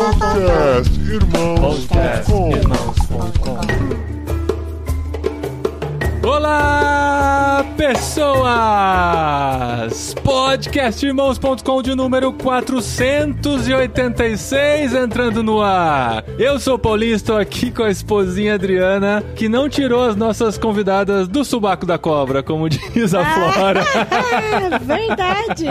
Podcast Irmãos.com Olá, pessoas! Podcastirmãos.com de número 486 entrando no ar. Eu sou o Paulinho, estou aqui com a esposinha Adriana, que não tirou as nossas convidadas do subaco da cobra, como diz a Flora. Ah, verdade.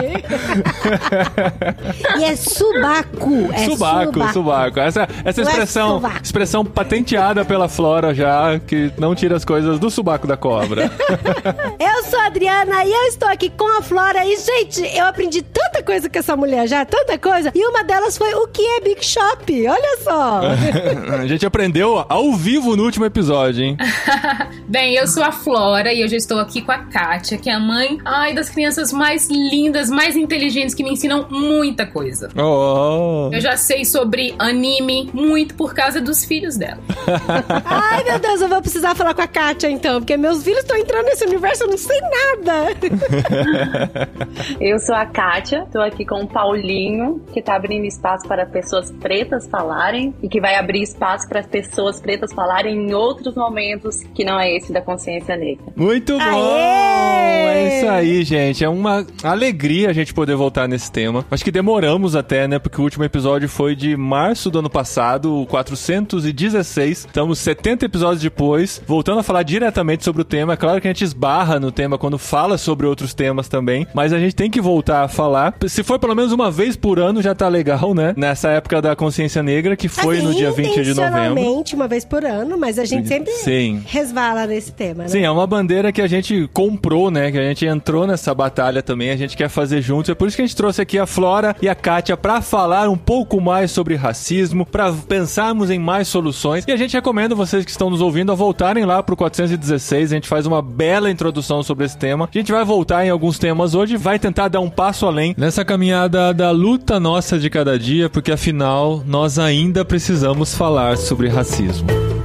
e é subaco. É subaco, subaco, Essa, essa Não é expressão, sovaco. expressão patenteada pela Flora já, que não tira as coisas do subaco da cobra. Eu sou a Adriana e eu estou aqui com a Flora. E, gente, eu aprendi tanta coisa com essa mulher já, tanta coisa. E uma delas foi o que é Big Shop. Olha só. a gente aprendeu ao vivo no último episódio, hein? Bem, eu sou a Flora e hoje eu estou aqui com a Kátia, que é a mãe ai, das crianças mais lindas, mais inteligentes, que me ensinam muita coisa. Oh. Eu já sei sobre anime muito por causa dos filhos dela. Ai, meu Deus, eu vou precisar falar com a Kátia então, porque meus filhos estão entrando nesse universo, eu não sei nada. Eu sou a Kátia, tô aqui com o Paulinho, que tá abrindo espaço para pessoas pretas falarem e que vai abrir espaço para as pessoas pretas falarem em outros momentos que não é esse da consciência negra. Muito bom! Aê! É isso aí, gente. É uma alegria a gente poder voltar nesse tema. Acho que demoramos até, né? Porque o último episódio foi de março do ano passado, o 416. Estamos 70 episódios depois, voltando a falar diretamente sobre o tema. É claro que a gente esbarra no tema quando fala sobre outros temas também, mas a gente tem que voltar a falar. Se for pelo menos uma vez por ano, já tá legal, né? Nessa época da consciência negra, que foi Assim, no dia 20 de novembro. uma vez por ano, mas a gente sempre Sim. resvala nesse tema, né? Sim, é uma bandeira que a gente comprou, né? Que a gente entrou nessa batalha também, a gente quer fazer juntos. É por isso que a gente trouxe aqui a Flora e a Kátia pra falar um pouco mais sobre racismo, pra pensarmos em mais soluções. E a gente recomenda vocês que estão nos ouvindo a voltarem lá pro 416. A gente faz uma bela introdução sobre esse tema. A gente vai voltar em alguns temas hoje, vai tentar dar um passo além nessa caminhada da luta nossa de cada dia, porque afinal nós ainda precisamos falar sobre racismo.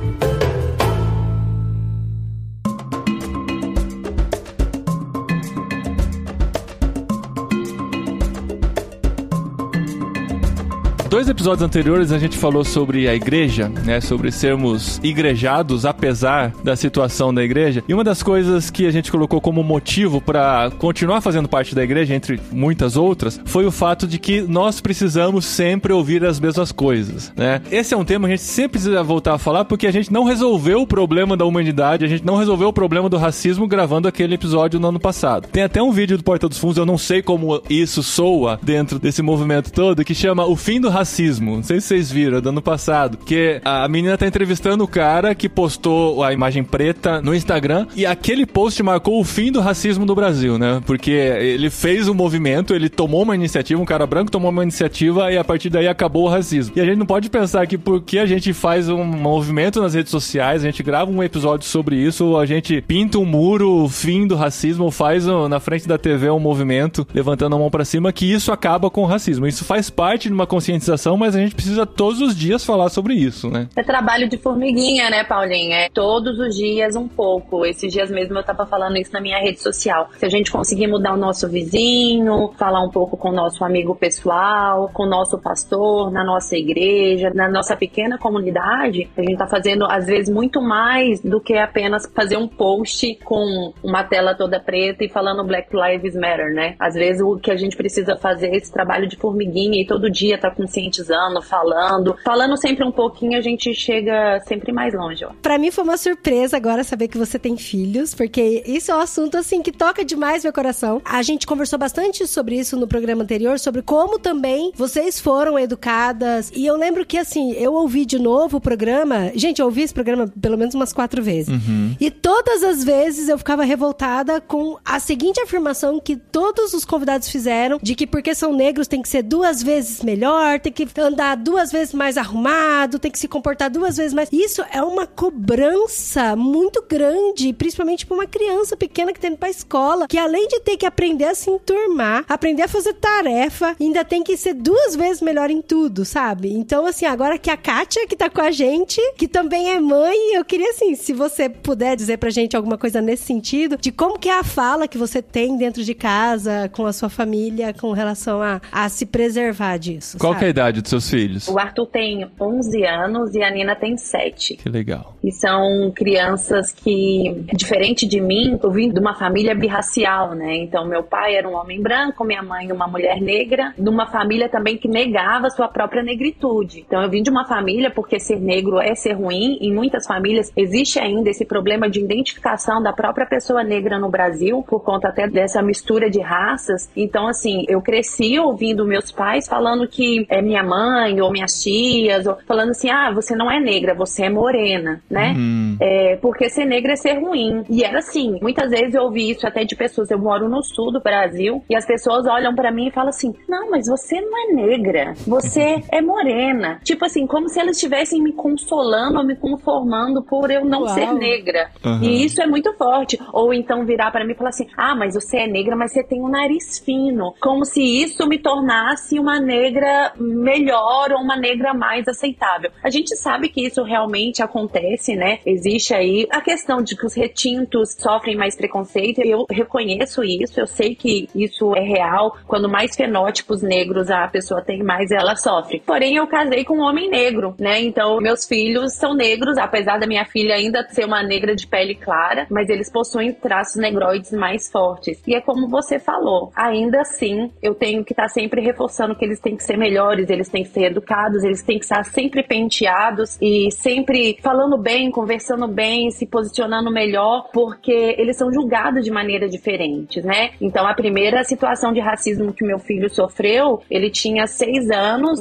Dois episódios anteriores a gente falou sobre a igreja, né? Sobre sermos igrejados apesar da situação da igreja. E uma das coisas que a gente colocou como motivo para continuar fazendo parte da igreja, entre muitas outras, foi o fato de que nós precisamos sempre ouvir as mesmas coisas, né? Esse é um tema que a gente sempre precisa voltar a falar porque a gente não resolveu o problema da humanidade, a gente não resolveu o problema do racismo gravando aquele episódio no ano passado. Tem até um vídeo do Porta dos Fundos, eu não sei como isso soa dentro desse movimento todo, que chama O Fim do Racismo. Não sei se vocês viram, do ano passado. Que a menina tá entrevistando o cara que postou a imagem preta no Instagram e aquele post marcou o fim do racismo no Brasil, né? Porque ele fez um movimento, ele tomou uma iniciativa, um cara branco tomou uma iniciativa e a partir daí acabou o racismo. E a gente não pode pensar que porque a gente faz um movimento nas redes sociais, a gente grava um episódio sobre isso, a gente pinta um muro, o fim do racismo, faz na frente da TV um movimento levantando a mão pra cima, que isso acaba com o racismo. Isso faz parte de uma conscientização, mas a gente precisa todos os dias falar sobre isso, né? É trabalho de formiguinha, né, Paulinha? É todos os dias um pouco. Esses dias mesmo eu tava falando isso na minha rede social. Se a gente conseguir mudar o nosso vizinho, falar um pouco com o nosso amigo pessoal, com o nosso pastor, na nossa igreja, na nossa pequena comunidade, a gente tá fazendo às vezes muito mais do que apenas fazer um post com uma tela toda preta e falando Black Lives Matter, né? Às vezes o que a gente precisa fazer é esse trabalho de formiguinha e todo dia tá conscientizando, falando. Falando sempre um pouquinho, a gente chega sempre mais longe, ó. Pra mim foi uma surpresa agora saber que você tem filhos, porque isso é um assunto assim que toca demais meu coração. A gente conversou bastante sobre isso no programa anterior, sobre como também vocês foram educadas. E eu lembro que assim, eu ouvi de novo o programa. Gente, eu ouvi esse programa pelo menos umas quatro vezes. E todas as vezes eu ficava revoltada com a seguinte afirmação que todos os convidados fizeram: de que porque são negros tem que ser duas vezes melhor, tem que andar duas vezes mais arrumado, tem que se comportar duas vezes mais. Isso é uma cobrança muito grande, principalmente para uma criança pequena que tá indo pra escola, que além de ter que aprender a se enturmar, aprender a fazer tarefa, ainda tem que ser duas vezes melhor em tudo, sabe? Então, assim, agora que a Kátia, que tá com a gente, que também é mãe, eu queria, assim, se você puder dizer pra gente alguma coisa nesse sentido, de como que é a fala que você tem dentro de casa, com a sua família, com relação a, a se preservar disso. Qual sabe? que é a idade dos seus filhos? O Arthur tem 11 anos e a Nina tem 7. Que legal. E são crianças que, diferente de mim, eu vim de uma família birracial, né? Então, meu pai era um homem branco, minha mãe uma mulher negra, numa família também que negava sua própria negritude. Então, eu vim de uma família, porque ser negro é ser ruim, em muitas famílias existe ainda esse problema de identificação da própria pessoa negra no Brasil, por conta até dessa mistura de raças. Então, assim, eu cresci ouvindo meus pais falando que é minha mãe ou minhas tias, ou falando assim: ah, você não é negra, você é morena, né? Uhum. É, porque ser negra é ser ruim. E era assim, muitas vezes eu ouvi isso até de pessoas. Eu moro no sul do Brasil e as pessoas olham para mim e falam assim: não, mas você não é negra, você é morena. Tipo assim, como se elas estivessem me consolando ou me conformando por eu não Uau. ser negra. Uhum. E isso é muito forte. Ou então virar para mim e falar assim: ah, mas você é negra, mas você tem um nariz fino. Como se isso me tornasse uma negra melhor ou uma negra mais aceitável. A gente sabe que isso realmente acontece, né? Existe aí a questão de que os retintos sofrem mais preconceito. Eu reconheço isso, eu sei que isso é real. Quando mais fenótipos negros a pessoa tem, mais ela sofre. Porém, eu casei com um homem negro, né? Então, meus filhos são negros, apesar da minha filha ainda ser uma negra de pele clara, mas eles possuem traços negroides mais fortes. E é como você falou, ainda assim, eu tenho que estar sempre reforçando que eles têm que ser melhores, eles têm que ser educados, eles têm que estar sempre penteados e sempre falando bem, conversando bem, se posicionando melhor, porque eles são julgados de maneira diferente, né? Então, a primeira situação de racismo que meu filho sofreu, ele tinha seis anos,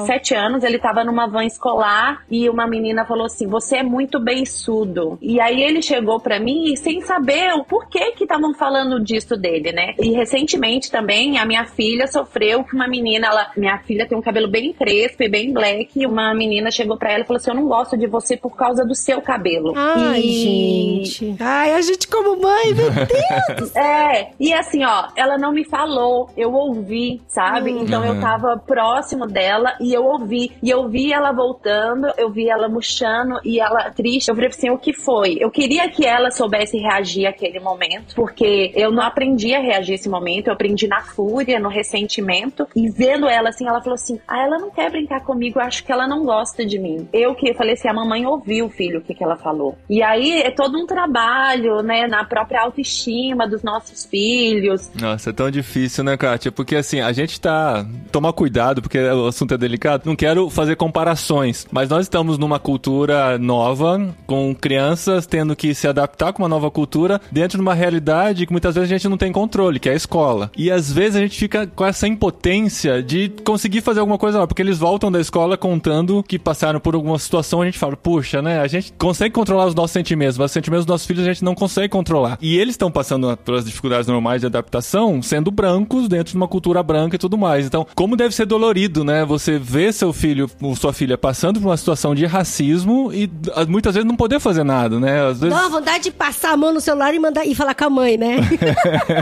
se- sete anos, ele estava numa van escolar e uma menina falou assim: Você é muito beiçudo. E aí ele chegou pra mim sem saber o porquê que estavam falando disso dele, né? E recentemente também a minha filha sofreu que uma menina, ela, minha filha tem um cabelo bem crespo e bem black, e uma menina chegou pra ela e falou assim: Eu não gosto de você por causa do seu cabelo. Ai, e... gente. Ai, a gente como mãe, meu Deus. É, e assim, ó, ela não me falou, eu ouvi, sabe? Hum. Então eu Uhum. tava próximo dela e eu ouvi. E eu vi ela voltando, eu vi ela murchando e ela triste. Eu falei assim, o que foi? Eu queria que ela soubesse reagir àquele momento, porque eu não aprendi a reagir esse momento, eu aprendi na fúria, no ressentimento. E vendo ela assim, ela falou assim: ah, ela não quer brincar comigo, acho que ela não gosta de mim. Eu que falei assim, a mamãe ouviu, filho, o que, que ela falou. E aí é todo um trabalho, né, na própria autoestima dos nossos filhos. Nossa, é tão difícil, né, Kátia? Porque assim, a gente tá. Tomar cuidado, porque o assunto é delicado. Não quero fazer comparações, mas nós estamos numa cultura nova, com crianças tendo que se adaptar com uma nova cultura dentro de uma realidade que muitas vezes a gente não tem controle, que é a escola. E às vezes a gente fica com essa impotência de conseguir fazer alguma coisa lá, porque eles voltam da escola contando que passaram por alguma situação, a gente fala, puxa, né? A gente consegue controlar os nossos sentimentos, mas os sentimentos dos nossos filhos a gente não consegue controlar. E eles estão passando pelas dificuldades normais de adaptação, sendo brancos dentro de uma cultura branca e tudo mais. Então, como deve ser dolorido, né? Você ver seu filho ou sua filha passando por uma situação de racismo e ah, muitas vezes não poder fazer nada, né? Às vezes. Dá uma vontade de passar a mão no celular e mandar e falar com a mãe, né?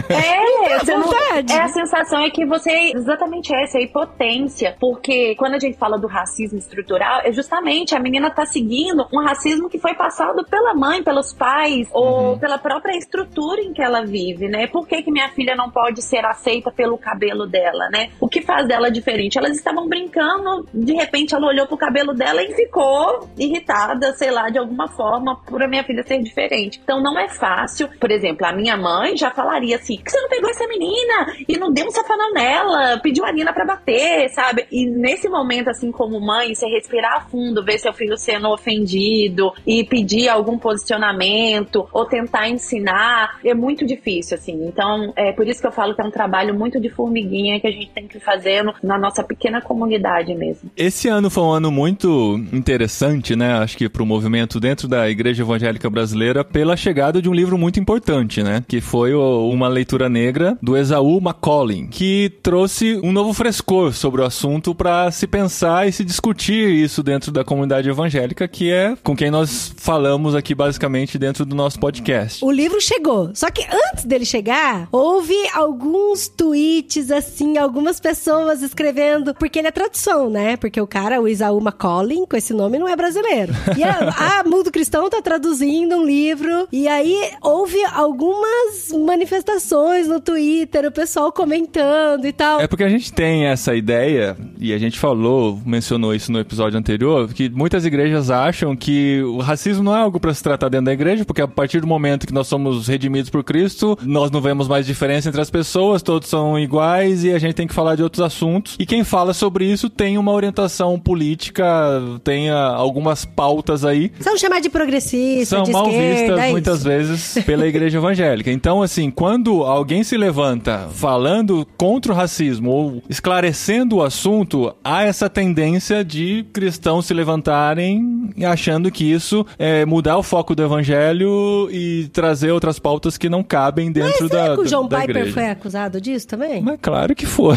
É, não- vontade. é a sensação é que você exatamente essa, é a impotência, porque quando a gente fala do racismo estrutural, é justamente a menina tá seguindo um racismo que foi passado pela mãe, pelos pais ou pela própria estrutura em que ela vive, né? Por que, que minha filha não pode ser aceita pelo cabelo dela, né? O que faz dela diferente? Elas estavam brincando, de repente ela olhou pro cabelo dela e ficou irritada, sei lá, de alguma forma, por a minha filha ser diferente. Então não é fácil. Por exemplo, a minha mãe já falaria assim: que você não pegou essa menina e não deu um safanão nela, pediu a Nina pra bater, sabe? E nesse momento, assim, como mãe, você respirar fundo, ver seu filho sendo ofendido e pedir algum posicionamento ou tentar ensinar, é muito difícil, assim. Então, é por isso que eu falo que é um trabalho muito de formiguinha que a gente tem que fazer no- na nossa pequena comunidade mesmo. Esse ano foi um ano muito interessante, né? Acho que para o movimento dentro da Igreja Evangélica Brasileira, pela chegada de um livro muito importante, né? Que foi o- uma leitura negra do Esaú Macaulay, que trouxe um novo frescor sobre o assunto para se pensar e se discutir isso dentro da comunidade evangélica, que é com quem nós falamos aqui basicamente dentro do nosso podcast. O livro chegou. Só que antes dele chegar, houve alguns tweets, assim, algumas pessoas escrevendo. Porque ele é tradução, né? Porque o cara, o Isaú Macaulay, com esse nome, não é brasileiro. E a, a Mundo Cristão tá traduzindo um livro. E aí houve algumas manifestações no Twitter, o pessoal comentando e tal. É porque a gente tem essa ideia e a gente falou, mencionou isso no episódio anterior, que muitas igrejas acham que o racismo não é algo para se tratar dentro da igreja, porque a partir do momento que nós somos redimidos por Cristo, nós não vemos mais diferença entre as pessoas, todos são iguais e a gente tem que falar de outros assuntos. E quem fala sobre isso tem uma orientação política, tem ah, algumas pautas aí São chamados de progressistas, são de mal esquerda, vistas é muitas vezes pela igreja evangélica. Então, assim, quando alguém se levanta falando contra o racismo ou esclarecendo o assunto, há essa tendência de cristãos se levantarem achando que isso é mudar o foco do evangelho e trazer outras pautas que não cabem dentro Mas da, será que o John da Piper igreja. foi acusado disso também? Mas claro que foi.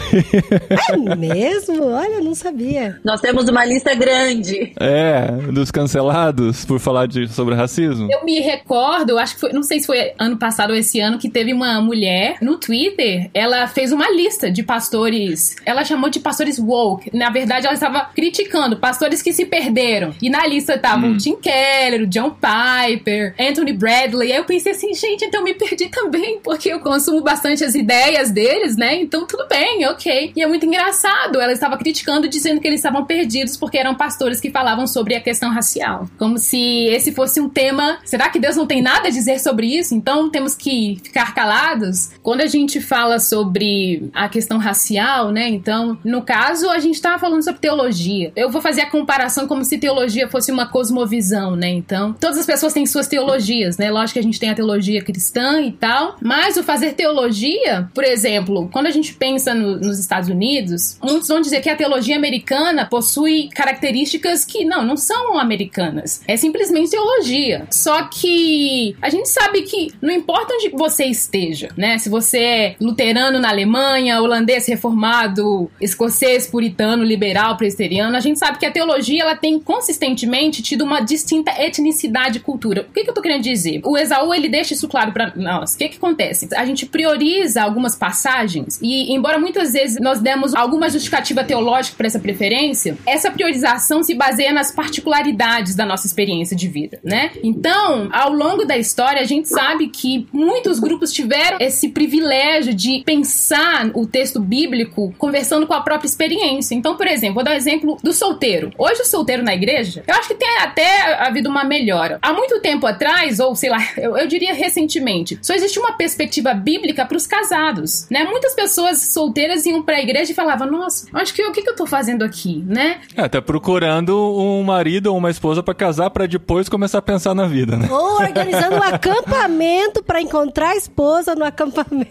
É mesmo? Olha, eu não sabia. Nós temos uma lista grande. é, dos cancelados por falar de, sobre racismo. Eu me recordo, acho que foi, não sei se foi ano passado ou esse ano, que teve uma mulher no Twitter, ela fez uma lista de pastores, ela chamou de pastores woke. Na verdade, ela estava criticando pastores que se perderam. E na lista estavam o Tim Keller, o John Piper, Anthony Bradley. Aí eu pensei assim, gente, então me perdi também, porque eu consumo bastante as ideias deles, né? Então tudo bem, ok. E é muito engraçado, ela estava criticando, dizendo que eles estavam perdidos porque eram pastores que falavam sobre a questão racial. Como se esse fosse um tema. Será que Deus não tem nada a dizer sobre isso? Então temos que ficar calados? Quando a gente fala sobre a questão racial, né? Então, no caso, a gente estava falando sobre teologia. Eu vou fazer a comparação como se teologia fosse uma cosmovisão, né? Então, todas as pessoas têm suas teologias, né? Lógico que a gente tem a teologia cristã e tal, mas o fazer teologia, por exemplo, quando a gente pensa no- nos Estados Unidos, muitos vão dizer que a teologia americana possui características que não, não são americanas. É simplesmente teologia. Só que a gente sabe que não importa onde você esteja, né? Se você é luterano na Alemanha, holandês reformado, escocês, puritano, liberal, presbiteriano, a gente sabe que a teologia ela tem consistentemente tido uma distinta etnicidade e cultura. O que, que eu tô querendo dizer? O Esaú ele deixa isso claro pra nós. O que que acontece? A gente prioriza algumas passagens e, embora muitas vezes nós demos alguma justificativa teológica para essa preferência, essa priorização se baseia nas particularidades da nossa experiência de vida, né? Então, ao longo da história, a gente sabe que muitos grupos tiveram esse privilégio de pensar o texto bíblico conversando com a própria experiência. Então, por exemplo, vou dar um exemplo do solteiro. Hoje, o solteiro na igreja, eu acho que tem até havido uma melhora. Há muito tempo atrás, ou sei lá, eu, eu diria recentemente, só existia uma perspectiva bíblica para os casados, né? Muitas pessoas solteiras iam para a igreja e falavam: Nossa, acho que o que, que eu tô fazendo aqui, né? É, tá procurando um marido ou uma esposa pra casar pra depois começar a pensar na vida, né? Ou organizando um acampamento pra encontrar a esposa no acampamento.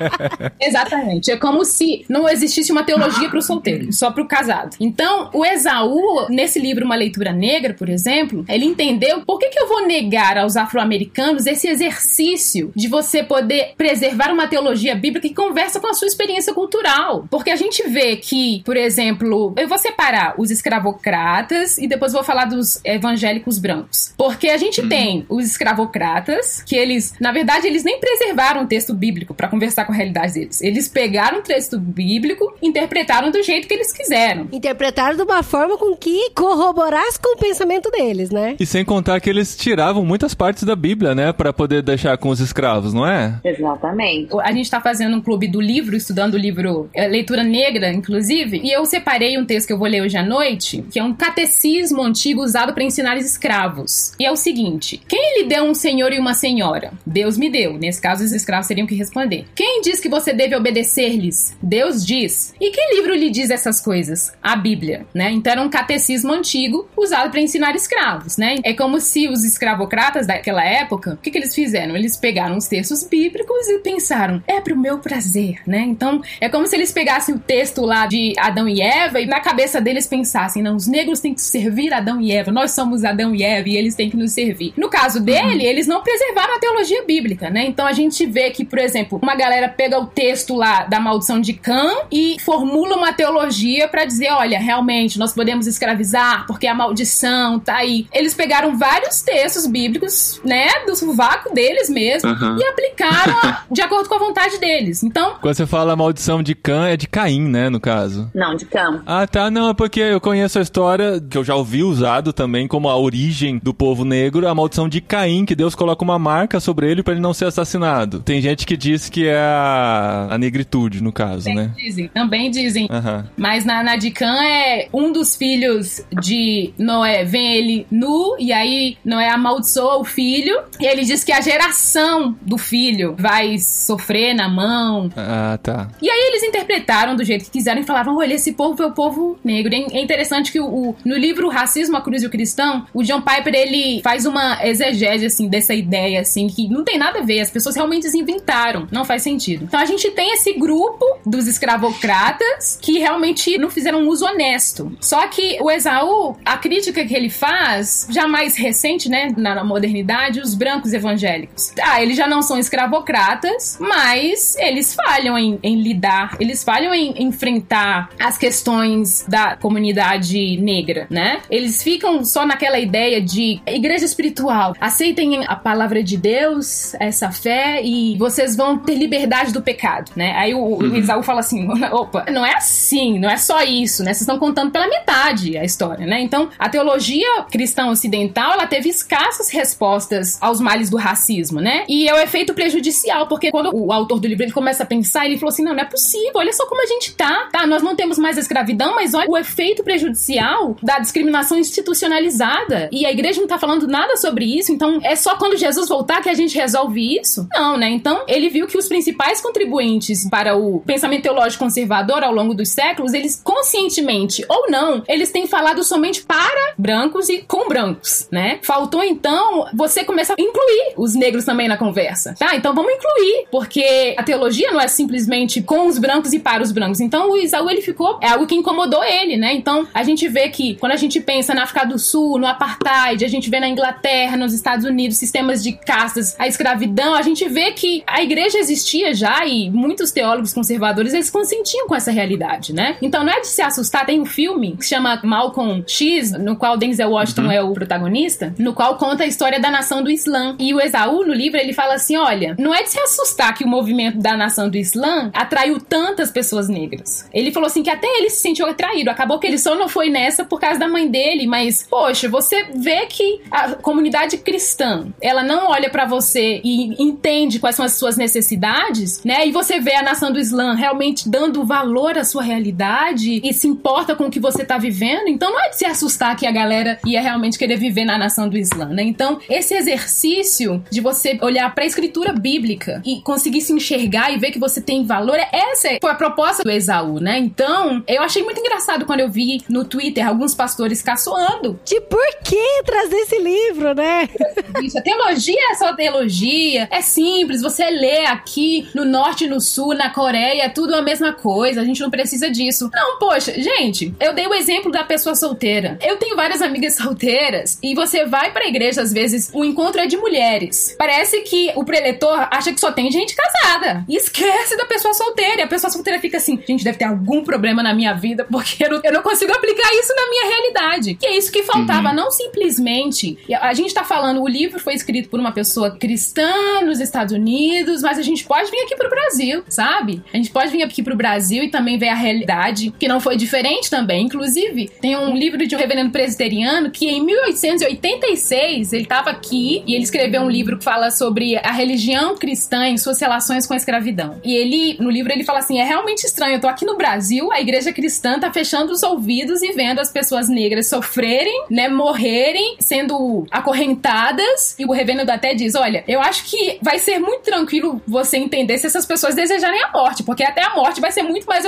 Exatamente. É como se não existisse uma teologia para o solteiro, só para o casado. Então, o Esaú, nesse livro Uma Leitura Negra, por exemplo, ele entendeu por que, que eu vou negar aos afro-americanos esse exercício de você poder preservar uma teologia bíblica que conversa com a sua experiência cultural. Porque a gente vê que, por exemplo, eu vou separar os escravocratas e depois vou falar dos evangélicos brancos. Porque a gente tem os escravocratas, que eles, na verdade, eles nem preservaram o texto bíblico para conversar com a realidade deles. Eles pegaram o texto bíblico, interpretaram do jeito que eles quiseram. Interpretaram de uma forma com que corroborasse com o pensamento deles, né? E sem contar que eles tiravam muitas partes da Bíblia, né, Pra poder deixar com os escravos, não é? Exatamente. A gente tá fazendo um clube do livro, estudando o livro é, Leitura Negra, inclusive, e eu separei um texto que eu vou ler hoje à noite, que é um catecismo antigo usado para ensinar escravos. E é o seguinte: quem lhe deu um senhor e uma senhora? Deus me deu. Nesse caso, os escravos teriam que responder. Quem diz que você deve obedecer-lhes? Deus diz. E que livro lhe diz essas coisas? A Bíblia, né? Então era um catecismo antigo usado para ensinar escravos, né? É como se os escravocratas daquela época, o que, que eles fizeram? Eles pegaram os textos bíblicos e pensaram, é pro meu prazer, né? Então é como se eles pegassem o texto lá de Adão e Eva e na cabeça deles pensassem, não, os negros têm que servir Adão e Eva, nós somos Adão e Eva e eles têm que nos servir. No caso dele, eles não preservaram a teologia bíblica, né? Então a gente vê que, por exemplo, uma galera pega o texto lá da maldição de Cã e formula uma teologia para dizer, olha, realmente nós podemos escravizar porque a maldição tá aí. Eles pegaram vários textos bíblicos, né, do vácuo deles mesmo e aplicaram a- de acordo com a vontade deles. Então, Quando você fala maldição de Cã, é de Caim, né, no caso. Não, de campo. Ah, tá, não, é porque eu conheço a história que eu já ouvi usado também como a origem do povo negro, a maldição de Caim, que Deus coloca uma marca sobre ele pra ele não ser assassinado. Tem gente que diz que é a, a negritude, no caso, né? Dizem, também dizem. Aham. Mas na, na de Cã é um dos filhos de Noé, vem ele nu, e aí Noé amaldiçoa o filho, e ele diz que a geração do filho vai sofrer na mão. Ah, tá. E aí eles interpretaram do jeito que quiseram e falavam: olha, esse povo é o povo negro. É interessante que o, o- no livro Racismo, a Cruz e o Cristão, o John Piper ele faz uma exegese assim dessa ideia assim que não tem nada a ver, as pessoas realmente se inventaram, não faz sentido. Então a gente tem esse grupo dos escravocratas que realmente não fizeram um uso honesto. Só que o Esaú, a crítica que ele faz, já mais recente, né, na modernidade, os brancos evangélicos. Ah, eles já não são escravocratas, mas eles falham em, em lidar, eles falham em enfrentar as questões da comunidade negra, né? Eles ficam só naquela ideia de igreja espiritual. Aceitem a palavra de Deus, essa fé, e vocês vão ter liberdade do pecado, né? Aí o, o Esaú fala assim: opa, não é assim, não é só isso, né? Vocês estão contando pela metade a história, né? Então, a teologia cristã ocidental, ela teve escassas respostas aos males do racismo, né? E é o efeito prejudicial, porque quando o autor do livro ele começa a pensar, ele falou assim: não, não é possível, olha só como a gente tá, tá? Nós não temos mais a escravidão, mas olha o efeito prejudicial da discriminação institucionalizada. E a igreja não tá falando nada sobre isso, então é só quando Jesus voltar que a gente resolve isso? Não, né? Então ele viu que os principais contribuintes para o pensamento teológico conservador ao longo dos séculos, eles conscientemente ou não, eles têm falado somente para brancos e com brancos, né? Faltou então você começar a incluir os negros também na conversa, tá? Então vamos incluir, porque a teologia não é simplesmente com os brancos e para os brancos. Então o Isaú ele ficou é algo que incomodou ele, né? Então a gente vê que quando a gente pensa na África do Sul, no apartheid, a gente vê na Inglaterra, nos Estados Unidos, sistemas de castas, a escravidão, a gente vê que a igreja existia já e muitos teólogos conservadores eles consentiam com essa realidade, né? Então não é de se assustar, tem um filme que se chama Malcolm X, no qual Denzel Washington é o protagonista, no qual conta a história da nação do Islã. E o Esaú, no livro, ele fala assim: olha, não é de se assustar que o movimento da nação do Islã atraiu tantas pessoas negras. Ele falou assim que até ele se sentiu atraído. Acabou que ele só não foi nessa por causa da mãe dele, mas, poxa, você vê que a comunidade cristã, ela não olha pra você e entende quais são as suas necessidades, né? E você vê a nação do Islã realmente dando valor à sua realidade e se importa com o que você tá vivendo. Então não é de se assustar que a galera ia realmente querer viver na nação do Islã, né? Então, esse exercício de você olhar pra escritura bíblica e conseguir se enxergar e ver que você tem valor, essa foi a proposta do Esaú, né? Então, eu achei muito engraçado quando eu vi no Twitter alguns pastores caçoando De por que trazer esse livro, né? isso. A teologia é só teologia. É simples. Você lê aqui no norte e no sul, na Coreia, é tudo a mesma coisa. A gente não precisa disso. Não, poxa, gente, eu dei o exemplo da pessoa solteira. Eu tenho várias amigas solteiras e você vai pra igreja, às vezes, o encontro é de mulheres. Parece que o preletor acha que só tem gente casada. E esquece da pessoa solteira. E a pessoa solteira fica assim: gente, deve ter algum problema na minha vida porque eu não, eu não consigo aplicar isso na minha realidade. Que é isso que faltava, não simplesmente. A gente tá falando, o livro foi escrito por uma pessoa cristã nos Estados Unidos, mas a gente pode vir aqui pro Brasil, sabe? A gente pode vir aqui pro Brasil e também ver a realidade, que não foi diferente também. Inclusive, tem um livro de um reverendo presbiteriano que em 1886 ele tava aqui e ele escreveu um livro que fala sobre a religião cristã em suas relações com a escravidão. E ele, no livro, ele fala assim: é realmente estranho, eu tô aqui no Brasil, a igreja cristã tá fechando os ouvidos e vendo as pessoas negras sofrerem, né, morrerem, sendo acorrentadas. E o reverendo até diz: olha, eu acho que vai ser muito tranquilo você entender se essas pessoas desejarem a morte, porque até a morte vai ser muito mais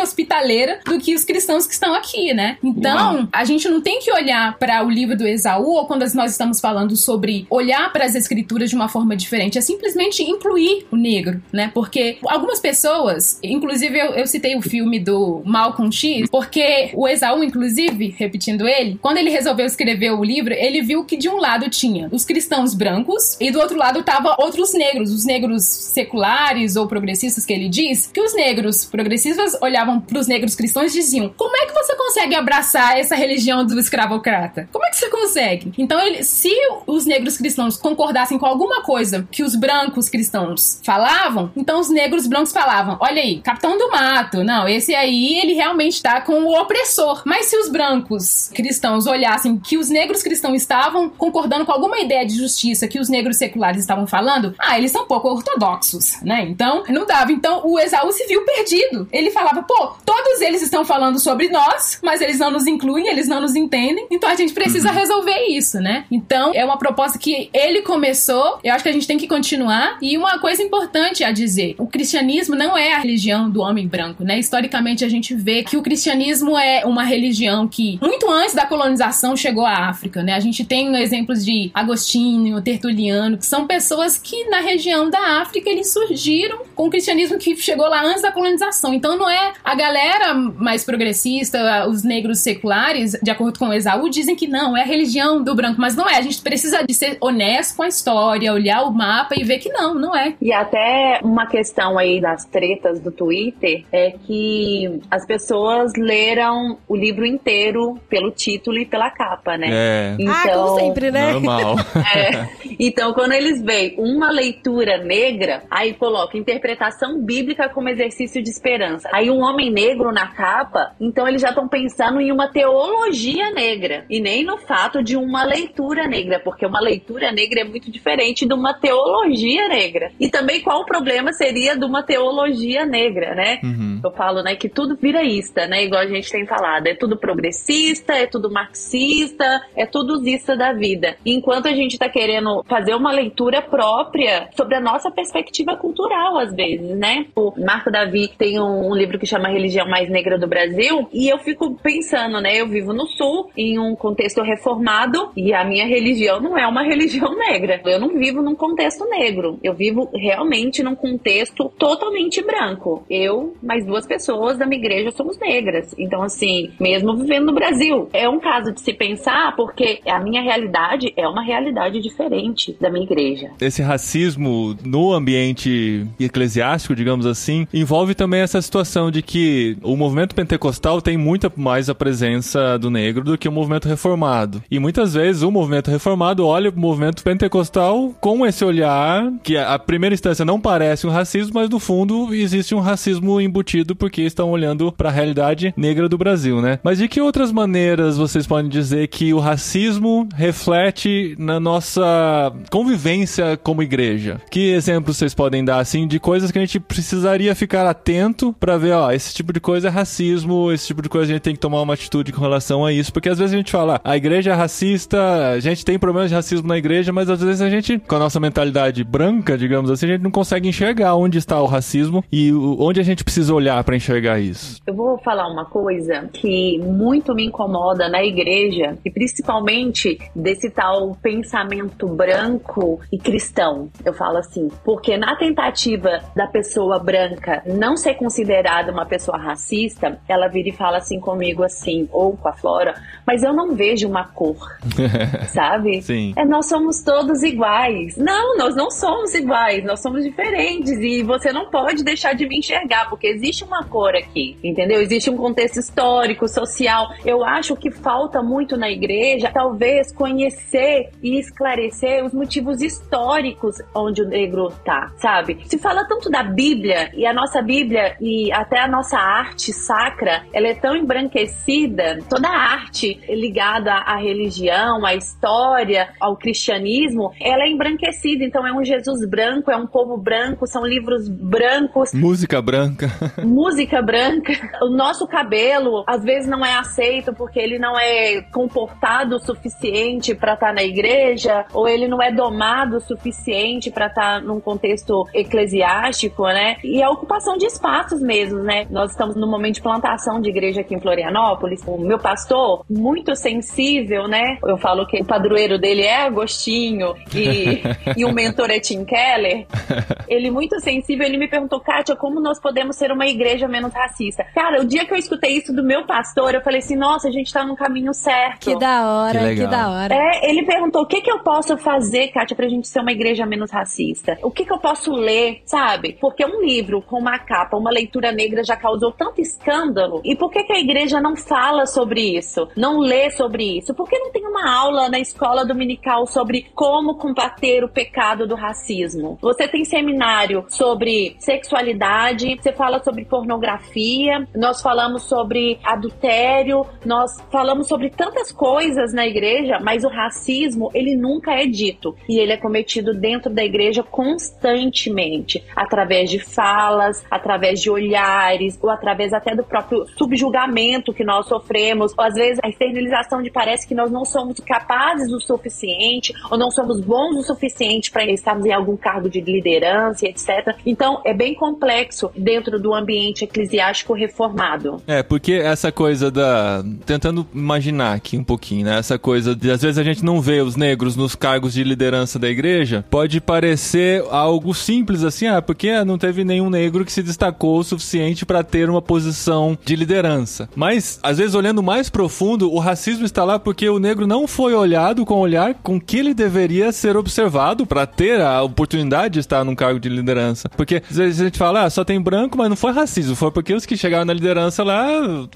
do que os cristãos que estão aqui, né? Então, a gente não tem que olhar para o livro do Esaú ou quando nós estamos falando sobre olhar para as escrituras de uma forma diferente, é simplesmente incluir o negro, né? Porque algumas pessoas, inclusive eu, eu citei o filme do Malcolm X, porque o Esaú, inclusive, repetindo ele, quando ele resolveu escrever o livro, ele viu que de um lado tinha os cristãos brancos e do outro lado tava outros negros, os negros seculares ou progressistas que ele diz, que os negros progressistas olhavam para os negros cristãos diziam: "Como é que você consegue abraçar essa religião do escravocrata? Como é que você consegue?" Então, ele, se os negros cristãos concordassem com alguma coisa que os brancos cristãos falavam, então os negros brancos falavam: "Olha aí, capitão do mato, não, esse aí ele realmente tá com o opressor". Mas se os brancos cristãos olhassem que os negros cristãos estavam concordando com alguma ideia de justiça que os negros seculares estavam falando, ah, eles são pouco ortodoxos, né? Então, não dava. Então, o Esaú se viu perdido. Ele falava, pô, todos eles estão falando sobre nós, mas eles não nos incluem, eles não nos entendem. Então a gente precisa Uhum. resolver isso, né? Então é uma proposta que ele começou, eu acho que a gente tem que continuar. E uma coisa importante a dizer: o cristianismo não é a religião do homem branco, né? Historicamente a gente vê que o cristianismo é uma religião que, muito antes da colonização, chegou à África, né? A gente tem exemplos de Agostinho, Tertuliano, que são pessoas que na região da África eles surgiram com o cristianismo que chegou lá antes da colonização. Então não é a galera mais progressista, os negros seculares, de acordo com o Esaú, dizem que não, é a religião do branco, mas não é. A gente precisa de ser honesto com a história, olhar o mapa e ver que não, não é. E até uma questão aí das tretas do Twitter é que as pessoas leram o livro inteiro pelo título e pela capa, né? É. Ah, como sempre, né? Normal. É. Então, quando eles veem uma leitura negra, aí coloca interpretação bíblica como exercício de esperança. Aí um homem negro na capa, então eles já estão pensando em uma teologia negra e nem no fato de uma leitura negra, porque uma leitura negra é muito diferente de uma teologia negra. E também qual o problema seria de uma teologia negra, né? Uhum. Eu falo, né, que tudo vira ista, né? Igual a gente tem falado. É tudo progressista, é tudo marxista, é tudo zista da vida. Enquanto a gente tá querendo fazer uma leitura própria sobre a nossa perspectiva cultural, às vezes, né? O Marco Davi tem um, um livro que chama Religião Mais Negra do Brasil, e eu fico pensando, né? Eu vivo no Sul, em um contexto reformado, e a minha religião não é uma religião negra. Eu não vivo num contexto negro. Eu vivo realmente num contexto totalmente branco. Eu, mais duas pessoas da minha igreja somos negras. Então, assim, mesmo vivendo no Brasil, é um caso de se pensar, porque a minha realidade é uma realidade diferente da minha igreja. Esse racismo no ambiente eclesiástico, digamos assim, envolve também essa situação de que o movimento pentecostal tem muita mais a presença do negro do que o movimento reformado. E muitas vezes o movimento reformado olha o movimento pentecostal com esse olhar que a primeira instância não parece um racismo, mas no fundo existe um racismo embutido porque estão olhando para a realidade negra do Brasil, né? Mas de que outras maneiras vocês podem dizer que o racismo reflete na nossa convivência como igreja? Que exemplos vocês podem dar assim de coisas que a gente precisaria ficar atento para ver, ó, esse tipo de coisa é racismo, esse tipo de coisa a gente tem que tomar uma atitude com relação a isso, porque às vezes a gente fala, a igreja é racista, a gente tem problemas de racismo na igreja, mas às vezes a gente, com a nossa mentalidade branca, digamos assim, a gente não consegue enxergar onde está o racismo e onde a gente precisa olhar para enxergar isso. Eu vou falar uma coisa que muito me incomoda na igreja, e principalmente desse tal pensamento branco e cristão. Eu falo assim, porque na tentativa da pessoa branca não ser considerada uma pessoa racista, ela vira e fala assim comigo assim, ou com a Flora, mas eu não vejo uma cor, sabe? Sim. É, nós somos todos iguais. Não, nós não somos iguais, nós somos diferentes e você não pode deixar de me enxergar, porque existe uma cor aqui, entendeu? Existe um contexto histórico, social. Eu acho que falta muito na igreja, talvez conhecer e esclarecer os motivos históricos onde o negro tá, sabe? Se fala tanto da Bíblia e a nossa Bíblia e até a nossa arte sacra, ela é tão embranquecida, toda a arte ligada à religião, à história, ao cristianismo, ela é embranquecida. Então é um Jesus branco, é um povo branco, são livros brancos, Música branca. música branca. O nosso cabelo às vezes não é aceito porque ele não é comportado o suficiente para estar na igreja, ou ele não é domado o suficiente para estar num contexto eclesiástico, né? E a ocupação de espaços mesmo, né? Nós estamos no momento de plantação de igreja aqui em Florianópolis. O meu pastor, muito sensível, né? Eu falo que o padroeiro dele é Agostinho e, e o mentor é Tim Keller. Ele muito sensível, ele me perguntou, Kátia, como nós podemos ser uma igreja menos racista? Cara, o dia que eu escutei isso do meu pastor, eu falei assim, nossa, a gente tá no caminho certo. Que da hora, Que que, da hora. É, ele perguntou o que, que eu posso fazer, Kátia, pra gente ser uma igreja menos racista. O que, que eu posso ler, sabe? Porque um livro com uma capa, uma leitura negra já causou tanto escândalo. E por que, que a igreja não fala sobre isso? Não lê sobre isso? Por que não tem uma aula na escola dominical sobre como combater o pecado do racismo? Você tem seminário sobre sexualidade, você fala sobre pornografia, nós falamos sobre adultério, nós falamos sobre tantas coisas na igreja, mas o racismo, ele nunca é dito. E ele é cometido dentro da igreja constantemente, através de falas, através de olhares, o através até do próprio subjugamento que nós sofremos, ou às vezes a externalização de parece que nós não somos capazes o suficiente, ou não somos bons o suficiente para estarmos em algum cargo de liderança, etc. Então, é bem complexo dentro do ambiente eclesiástico reformado. É, porque essa coisa da. Tentando imaginar aqui um pouquinho, né? Essa coisa de às vezes a gente não vê os negros nos cargos de liderança da igreja, pode parecer algo simples assim, ah, porque não teve nenhum negro que se destacou o suficiente para ter uma posição de liderança. Mas, às vezes, olhando mais profundo, o racismo está lá porque o negro não foi olhado com o olhar com que ele deveria ser observado para ter a oportunidade de estar num cargo de liderança. Porque às vezes a gente fala, ah, só tem branco, mas não foi racismo, foi porque os que chegaram na liderança lá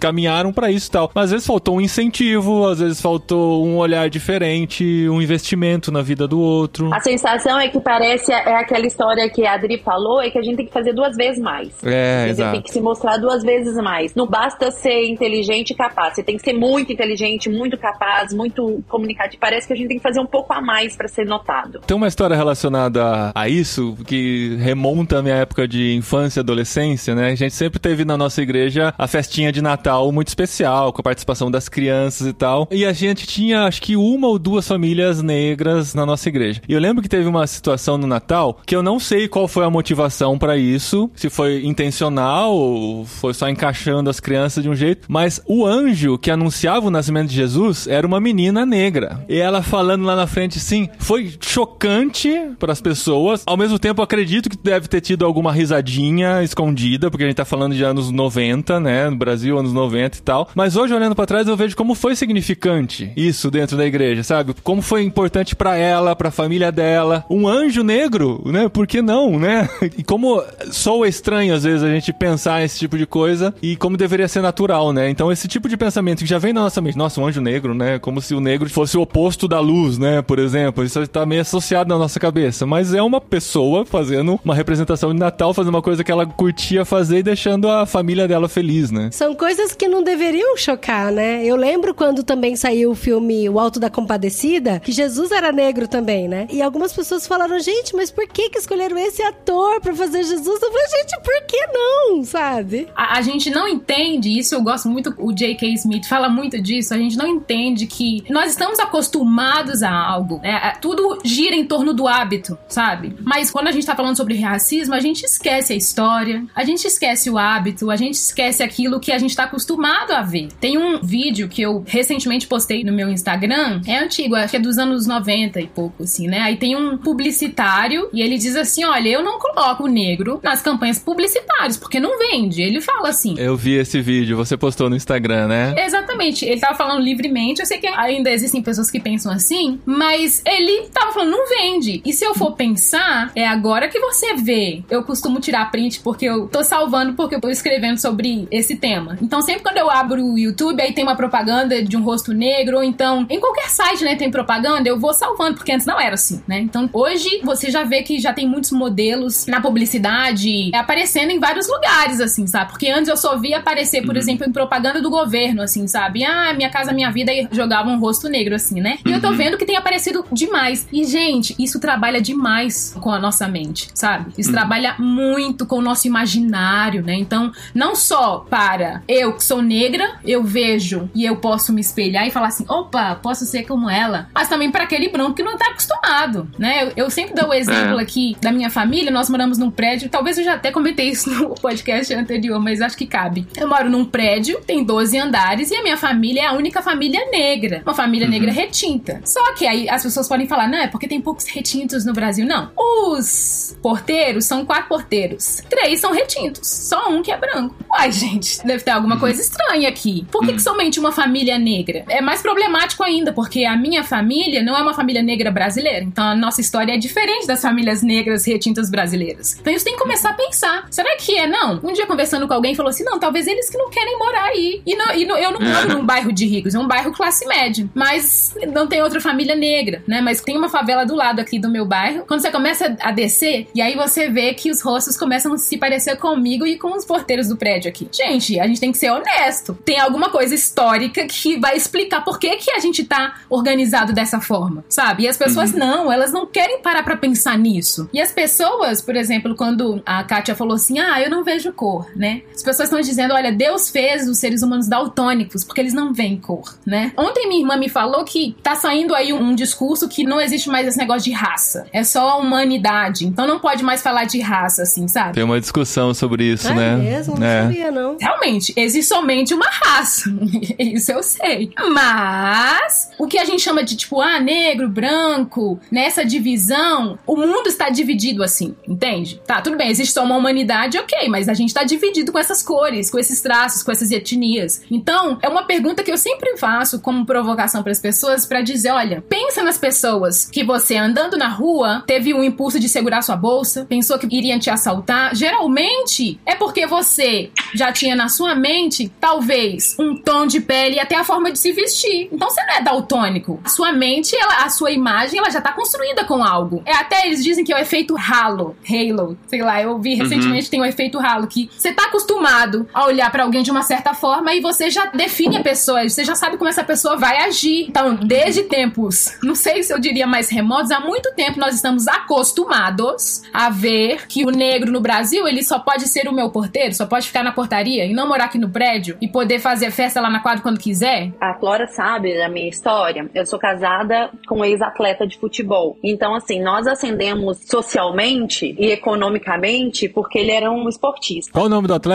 caminharam para isso e tal. Mas às vezes faltou um incentivo, às vezes faltou um olhar diferente, um investimento na vida do outro. A sensação é que parece é aquela história que a Adri falou, é que a gente tem que fazer duas vezes mais. É, a gente exato. tem que se mostrar duas vezes mais. Não basta ser inteligente e capaz, você tem que ser muito inteligente, muito capaz, muito comunicativo. Parece que a gente tem que fazer um pouco a mais para ser notado. Tem uma história relacionada a isso que remonta à minha época de infância e adolescência, né? A gente sempre teve na nossa igreja a festinha de Natal muito especial, com a participação das crianças e tal. E a gente tinha, acho que uma ou duas famílias negras na nossa igreja. E eu lembro que teve uma situação no Natal que eu não sei qual foi a motivação para isso, se foi intencional ou foi só encaixando as crianças de um jeito, mas o anjo que anunciava o nascimento de Jesus era uma menina negra. E ela falando lá na frente, sim, foi chocante para as pessoas. Ao mesmo tempo, acredito que deve ter tido alguma risadinha escondida, porque a gente tá falando de anos 90, né, no Brasil, anos 90 e tal. Mas hoje olhando para trás, eu vejo como foi significante isso dentro da igreja, sabe? Como foi importante para ela, para a família dela, um anjo negro, né? Por que não, né? E como soa estranho às vezes a gente pensar esse tipo de coisa e como deveria ser natural, né? Então esse tipo de pensamento que já vem na nossa mente, nossa, um anjo negro, né? Como se o negro fosse o oposto da luz, né? Por exemplo, isso está meio associado na nossa cabeça, mas é uma pessoa fazendo uma representação de Natal, fazendo uma coisa que ela curtia fazer e deixando a família dela feliz, né? São coisas que não deveriam chocar, né? Eu lembro quando também saiu o filme O Alto da Compadecida, que Jesus era negro também, né? E algumas pessoas falaram, gente, mas por que que escolheram esse ator pra fazer Jesus? Eu falei, gente, por que não, sabe? A, a gente não entende, isso eu gosto muito, o J.K. Smith fala muito disso, a gente não entende que nós estamos acostumados a algo, né? Tudo gira em torno do hábito, sabe? Mas quando a gente tá falando sobre racismo, a gente esquece a história, a gente esquece o hábito, a gente esquece aquilo que a gente tá acostumado a ver. Tem um vídeo que eu recentemente postei no meu Instagram, é antigo, acho que é dos anos 90 e pouco, assim, né? Aí tem um publicitário e ele diz assim: olha, eu não coloco o negro nas campanhas publicitárias, porque não vende. Ele fala assim. Eu vi esse vídeo, você postou no Instagram, né? Exatamente, ele tava falando livremente. Eu sei que ainda existem pessoas que pensam assim, mas ele tava falando, não vende. E se eu for pensar, é agora que você vê. Eu costumo tirar print porque eu tô salvando, porque eu tô escrevendo sobre esse tema. Então, sempre quando eu abro o YouTube, aí tem uma propaganda de um rosto negro, ou então em qualquer site, né, tem propaganda, eu vou salvando, porque antes não era assim, né? Então, hoje você já vê que já tem muitos modelos na publicidade aparecendo em vários lugares, assim, sabe? Porque antes eu só via aparecer, por exemplo, em propaganda do governo, assim, sabe? Ah, minha casa, minha vida, e jogava um rosto negro, assim, né? E eu tô vendo que tem aparecido demais. E, gente, isso trabalha demais com a nossa mente, sabe? Isso trabalha muito com o nosso imaginário, né? Então, não só para eu que sou negra, eu vejo e eu posso me espelhar e falar assim, opa, posso ser como ela, mas também para aquele branco que não tá acostumado, né? Eu, eu sempre dou o exemplo aqui da minha família, nós moramos num prédio, talvez eu já até comentei isso no podcast anterior, mas acho que cabe. Eu moro num prédio, tem 12 andares e a minha família é a única família negra, uma família negra retinta. Só que aí as pessoas podem falar, não, é porque tem poucos retintos no Brasil. Não. Os porteiros são quatro porteiros. Três são retintos. Só um que é branco. Uai, gente, deve ter alguma coisa estranha aqui. Por que, que somente uma família negra? É mais problemático ainda, porque a minha família não é uma família negra brasileira. Então a nossa história é diferente das famílias negras retintas brasileiras. Então isso tem que começar a pensar. Será que é? Não. Um dia conversando com alguém falou assim: não, talvez eles que não querem morar aí. E, não, e não- eu não moro num bairro de ricos, é um bairro classe média. Mas não tem outra família negra, né? Mas tem uma favela do lado aqui do meu bairro. Quando você começa a descer, e aí você vê que os rostos começam a se parecer comigo e com os porteiros do prédio aqui. Gente, a gente tem que ser honesto. Tem alguma coisa histórica que vai explicar por que, que a gente tá organizado dessa forma, sabe? E as pessoas não, elas não querem parar pra pensar nisso. E as pessoas, por exemplo, quando a Kátia falou assim: ah, eu não vejo cor, né? Né? As pessoas estão dizendo, olha, Deus fez os seres humanos daltônicos porque eles não veem cor, né? Ontem minha irmã me falou que tá saindo aí um, um discurso que não existe mais esse negócio de raça. É só a humanidade. Então não pode mais falar de raça, assim, sabe? Tem uma discussão sobre isso, Ah, né? é mesmo? Não É. sabia, não. Realmente, existe somente uma raça. Isso eu sei. Mas o que a gente chama de tipo, ah, negro, branco, nessa divisão, o mundo está dividido assim, entende? Tá, tudo bem, existe só uma humanidade, ok, mas a gente está dividido com essas cores, com esses traços, com essas etnias. Então, é uma pergunta que eu sempre faço como provocação para as pessoas para dizer, olha, pensa nas pessoas que você andando na rua teve um impulso de segurar sua bolsa, pensou que iriam te assaltar. Geralmente é porque você já tinha na sua mente, talvez, um tom de pele e até a forma de se vestir. Então você não é daltônico. A sua mente, ela, a sua imagem, ela já tá construída com algo. É até eles dizem que é o efeito halo, halo, sei lá, eu vi recentemente tem o efeito halo que você tá acostumado a olhar pra alguém de uma certa forma e você já define a pessoa, você já sabe como essa pessoa vai agir. Então, desde tempos, não sei se eu diria mais remotos, há muito tempo nós estamos acostumados a ver que o negro no Brasil, ele só pode ser o meu porteiro, só pode ficar na portaria e não morar aqui no prédio e poder fazer festa lá na quadra quando quiser. A Clora sabe da minha história. Eu sou casada com um ex-atleta de futebol. Então, assim, nós ascendemos socialmente e economicamente porque ele era um esportista. Qual o nome do atleta?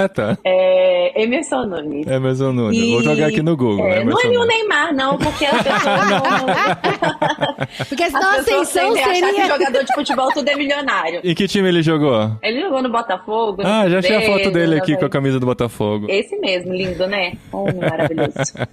É Emerson Nunes. Emerson Nunes. E- Vou jogar aqui no Google. É, não Emerson é nem o. Neymar, não, porque as pessoas não. Porque senão a ascensão tendem a achar que seria... jogador de futebol tudo é milionário. Em que time ele jogou? Ele jogou no Botafogo. no Ah, já achei a foto dele aqui com a camisa do Botafogo. Esse mesmo, lindo, né? Homem maravilhoso.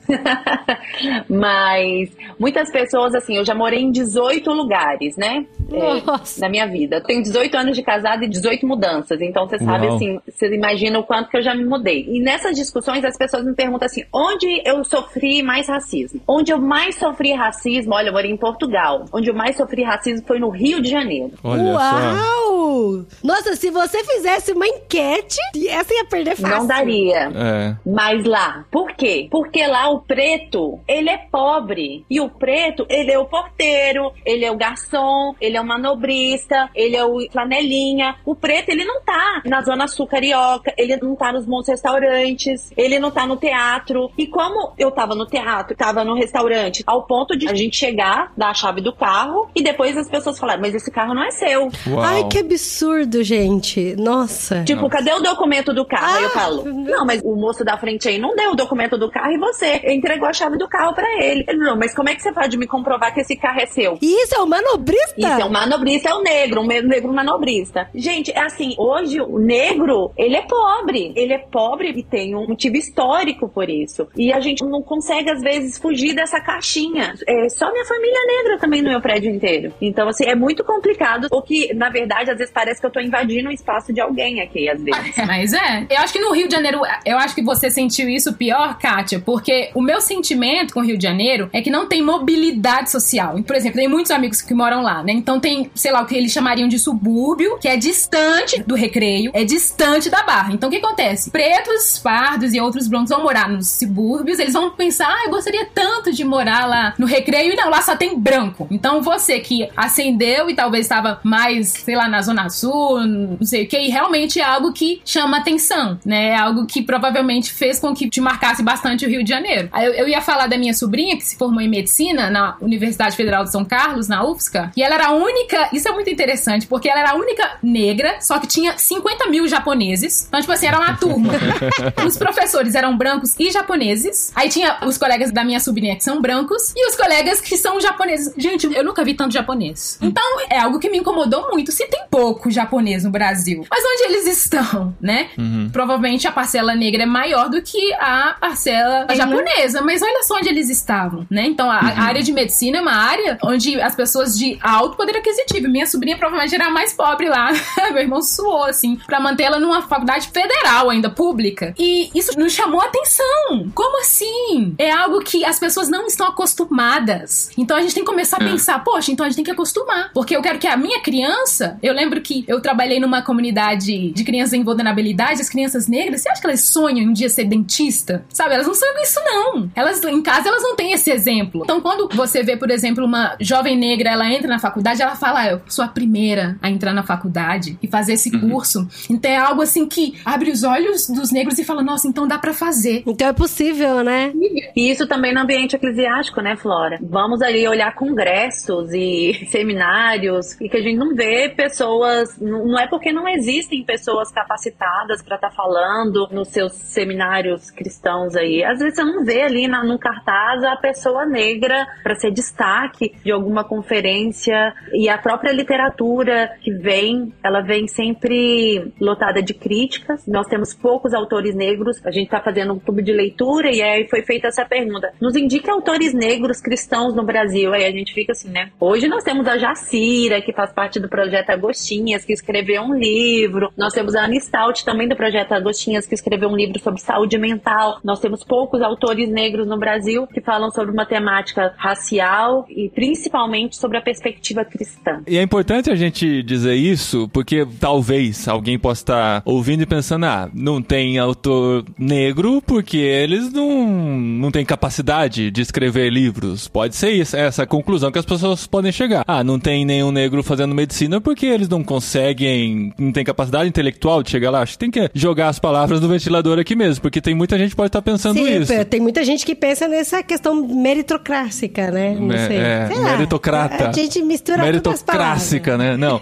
Mas muitas pessoas, assim, eu já morei em 18 lugares, né? É, Nossa. na minha vida. Eu tenho 18 anos de casada e 18 mudanças. Então você sabe, Uau. assim, você imagina o quanto que eu já me mudei. E nessas discussões as pessoas me perguntam assim: onde eu sofri mais racismo? Onde eu mais sofri racismo? Olha, eu morei em Portugal. Onde eu mais sofri racismo foi no Rio de Janeiro. Olha só. Uau! Nossa, se você fizesse uma enquete, essa ia perder fácil. Não daria. É. Mas lá, por quê? Porque lá o preto, ele é pobre. E o preto, ele é o porteiro, ele é o garçom, ele é o manobrista, ele é o flanelinha. O preto, ele não tá na Zona Sul Carioca, ele não tá nos bons restaurantes, ele não tá no teatro. E como eu tava no teatro, tava no restaurante, ao ponto de a gente chegar, dar a chave do carro, e depois as pessoas falaram, mas esse carro não é seu. Uau. Ai, que absurdo, gente. Nossa. Tipo, cadê o documento do carro? Aí eu Ah, falo, não, mas o moço da frente aí não deu o documento do carro e você entregou a chave do carro pra ele. Ele, não, mas como é que você pode me comprovar que esse carro é seu? Isso é o manobrista? Isso é um manobrista, é o negro, um negro manobrista. Gente, é assim, hoje o negro, ele é pobre. Ele é pobre e tem um motivo histórico por isso. E a gente não consegue, às vezes, fugir dessa caixinha. É só minha família negra também no meu prédio inteiro. Então, assim, é muito complicado. O que, na verdade, às vezes parece que eu tô invadindo o espaço de alguém aqui, às vezes. Mas é. Eu acho que no Rio de Janeiro, eu acho que você sentiu isso pior, Kátia, porque o meu sentimento com o Rio de Janeiro é que não tem mobilidade social. Por exemplo, tem muitos amigos que moram lá, né? Então tem, sei lá, o que eles chamariam de subúrbio, que é distante do recreio, é distante da barra. Então o que acontece? Pretos, pardos e outros brancos vão morar nos subúrbios, eles vão pensar, ah, eu gostaria tanto de morar lá no recreio, e não, lá só tem branco. Então você que acendeu e talvez estava mais, sei lá, na Zona Sul, não sei o que, e realmente é algo que chama atenção, né? É algo que provavelmente fez com que te marcasse bastante o Rio de Janeiro. Eu, eu ia falar da minha sobrinha, que se formou em medicina na Universidade Federal de São Carlos, na UFSCar, e ela era a única, isso é muito interessante, porque ela era a única negra, só que tinha 50 mil japoneses. Então, tipo assim, era uma turma. os professores eram brancos e japoneses. Aí tinha os colegas da minha sobrinha que são brancos e os colegas que são japoneses. Gente, eu nunca vi tanto japonês. Então, é algo que me incomodou muito. Se tem pouco japonês no Brasil, mas onde eles estão, né? Provavelmente a parcela negra é maior do que a parcela japonesa, mas olha só onde eles estavam, né? Então, a, a área de medicina é uma área onde as pessoas de alto poder aquisitivo. Minha sobrinha provavelmente era a mais pobre lá. Meu irmão suou, assim, pra manter ela numa faculdade federal ainda, pública. E isso nos chamou a atenção. Como assim? É algo que as pessoas não estão acostumadas. Então a gente tem que começar a pensar, poxa, então a gente tem que acostumar. Porque eu quero que a minha criança. Eu lembro que eu trabalhei numa comunidade de crianças em vulnerabilidade, as crianças negras, você acha que elas sonham em um dia ser dentista? Sabe? Elas não sonham com isso, não. Elas, em casa, elas não têm esse exemplo. Então, quando você vê, por exemplo, uma jovem negra, ela entra na faculdade, ela fala, ah, eu sou a primeira a entrar na faculdade e fazer esse Uhum. curso. Então, é algo assim que abre os olhos dos negros e fala, nossa, então dá pra fazer. Então é possível, né? E isso também no ambiente eclesiástico, né, Flora? Vamos ali olhar congressos e seminários e que a gente não vê pessoas. Não é porque não existem pessoas capacitadas para estar falando nos seus seminários cristãos aí. Às vezes você não vê ali na, no cartaz a pessoa negra para ser destaque de alguma conferência e a própria literatura que vem, ela vem sempre lotada de críticas. Nós temos poucos autores negros. A gente está fazendo um clube de leitura e aí foi feita essa pergunta. Nos indique autores negros cristãos no Brasil. Aí a gente fica assim, né? Hoje nós temos a Jacira, que faz parte do projeto Agostinhas, que escreveu um livro. Nós temos a Anne Stout, também do projeto Agostinhas, que escreveu um livro sobre saúde mental. Nós temos poucos autores negros no Brasil que falam sobre uma temática racial e principalmente sobre a perspectiva cristã. E é importante a gente dizer isso, porque talvez alguém possa estar ouvindo e pensando, ah, não tem autor negro porque eles não, não têm capacidade de escrever livros. Pode ser isso, essa a conclusão que as pessoas podem chegar. Ah, não tem nenhum negro fazendo medicina porque eles não conseguem, não tem capacidade intelectual de chegar lá. Acho que tem que jogar as palavras no ventilador aqui mesmo, porque tem muita gente que pode estar pensando Sim, isso. tem muita gente que pensa nessa questão meritocrática, né? Não É, sei. é, Sei lá. meritocrata. A gente mistura. Meritocrática, né? Não.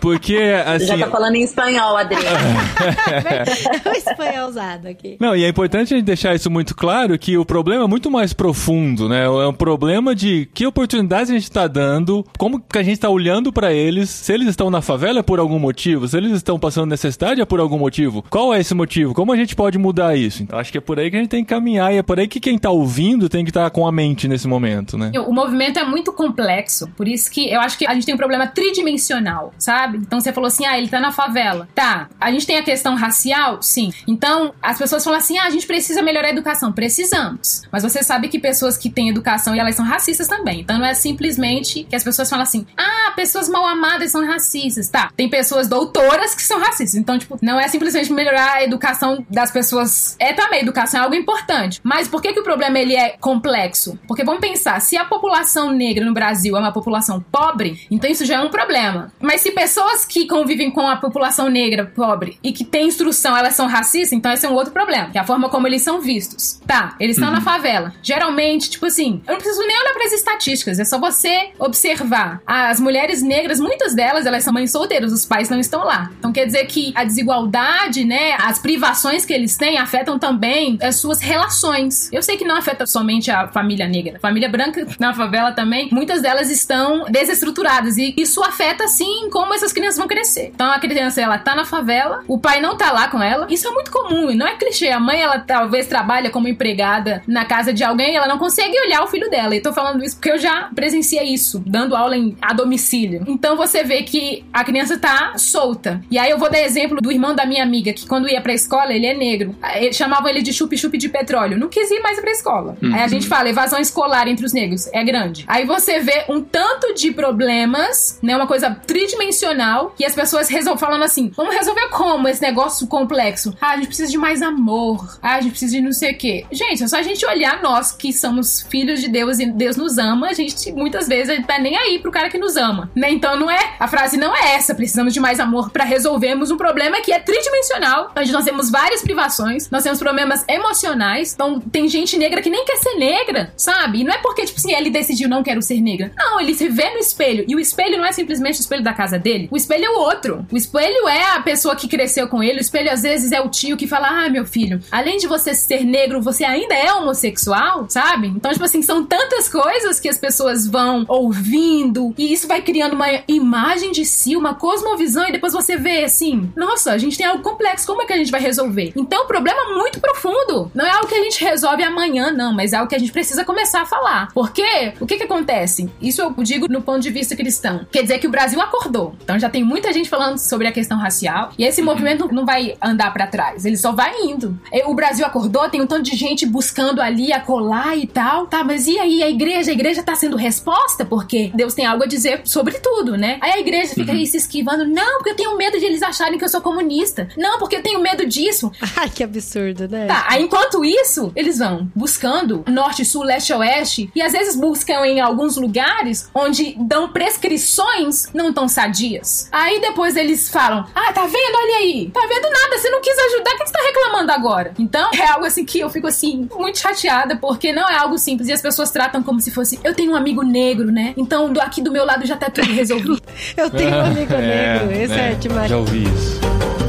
Porque, assim. Já tá falando em espanhol, Adriana. o espanhol usado aqui. Não, e é importante a gente deixar isso muito claro que o problema é muito mais profundo, né? É um problema de que oportunidades a gente está dando, como que a gente está olhando para eles, se eles estão na favela é por algum motivo, se eles estão passando necessidade é por algum motivo. Qual é esse motivo? Como a gente pode mudar isso? Então, acho que é por aí que a gente tem que caminhar e é por aí que quem tá ouvindo tem que estar com a mente nesse momento, né? O movimento é muito complexo, por isso que eu acho que a gente tem um problema tridimensional, sabe? Então você falou assim, ah, ele tá na favela. Tá, a gente tem a questão racial? Sim. Então as pessoas falam assim, ah, a gente precisa melhorar a educação. Precisamos. Mas você sabe que pessoas que têm educação e elas são racistas também. Então não é simplesmente que as pessoas falam assim, ah, pessoas mal amadas são racistas. Tá, tem pessoas doutoras que são racistas. Então, tipo, não é simplesmente melhorar a educação das pessoas. É também, educação é algo importante. Mas por que, que o problema ele é complexo? Porque vamos pensar, se a população negra no Brasil é uma população pobre, então isso já é um problema. Mas se pessoas que convivem com a população negra pobre e que têm instrução, elas são racistas, então esse é um outro problema. Que é a forma como eles são vistos. Tá, eles estão na favela. Geralmente, tipo assim, eu não preciso nem olhar para as estatísticas, é só você observar. As mulheres negras, muitas delas, elas são mães solteiras, os pais não estão lá. Então quer dizer que a desigualdade, né, as privações que eles têm afetam também as suas relações. Eu sei que não afeta somente a família negra. Família branca na favela também, muitas delas estão desestruturadas e isso afeta sim como essas crianças vão crescer. Então a criança ela tá na favela, o pai não tá lá com ela. Isso é muito comum e não é clichê. A mãe ela talvez trabalha como empregada na casa de alguém, e ela não consegue olhar o filho dela. E tô falando isso porque eu já presenciei isso, dando aula em, a domicílio. Então você vê que a criança tá solta. E aí eu vou dar exemplo do irmão da minha amiga, que quando ia pra escola, ele é negro. Chamavam ele de chup-chup de petróleo. Não quis ir mais pra escola. Aí a gente fala, evasão escolar entre os negros é grande. Aí você vê um tanto de problemas, né? Uma coisa tridimensional, que as pessoas resolvem falando assim: vamos resolver como esse negócio complexo? Ah, a gente precisa de mais amor. Ah, a gente precisa de não sei o quê. Gente, é só a gente olhar nós que somos filhos de Deus e Deus nos ama, a gente muitas vezes a gente tá nem aí pro cara que nos ama, né? Então não é, a frase não é essa, precisamos de mais amor para resolvermos um problema que é tridimensional, onde nós temos várias privações, nós temos problemas emocionais, então tem gente negra que nem quer ser negra, sabe? E não é porque, tipo assim, ele decidiu não quero ser negra. Não, ele se vê no espelho, e o espelho não é simplesmente o espelho da casa dele, o espelho é o outro. O espelho é a pessoa que cresceu com ele, o espelho às vezes é o tio que fala, ah, meu filho, além de você ser negro, você ainda é homossexual, sabe? Então, tipo assim, são tantas coisas que as pessoas vão ouvindo, e isso vai criando uma imagem de si, uma cosmovisão, e depois você vê assim, nossa, a gente tem algo complexo, como é que a gente vai resolver? Então, o problema é muito profundo. Não é algo que a gente resolve amanhã, não, mas é algo que a gente precisa começar a falar. Porque, o que que acontece? Isso eu digo no ponto de vista cristão. Quer dizer que o Brasil acordou. Então, já tem muita gente falando sobre a questão racial e esse movimento não vai andar para trás, ele só vai indo. O Brasil acordou, tem um tanto de gente buscando ali acolá e tal. Tá, mas e aí a igreja? A igreja tá sendo resposta porque Deus tem algo a dizer sobre tudo, né? Aí a igreja fica uhum. aí se esquivando. Não, porque eu tenho medo de eles acharem que eu sou comunista. Não, porque eu tenho medo disso. Ai, que absurdo, né? Tá, aí enquanto isso, eles vão buscando norte, sul, leste, oeste e às vezes buscam em alguns lugares onde dão prescrições não tão sadias. Aí depois eles falam: Ah, tá vendo? Olha aí. Tá vendo nada, você não quis ajudar, o que você tá reclamando agora? Então é algo assim que eu fico assim, muito chateada, porque não é algo simples e as pessoas tratam como se fosse: Eu tenho um amigo negro, né? Então do aqui do meu lado já tá tudo resolvido. eu tenho um amigo é, negro, esse é, é demais. Já ouvi isso.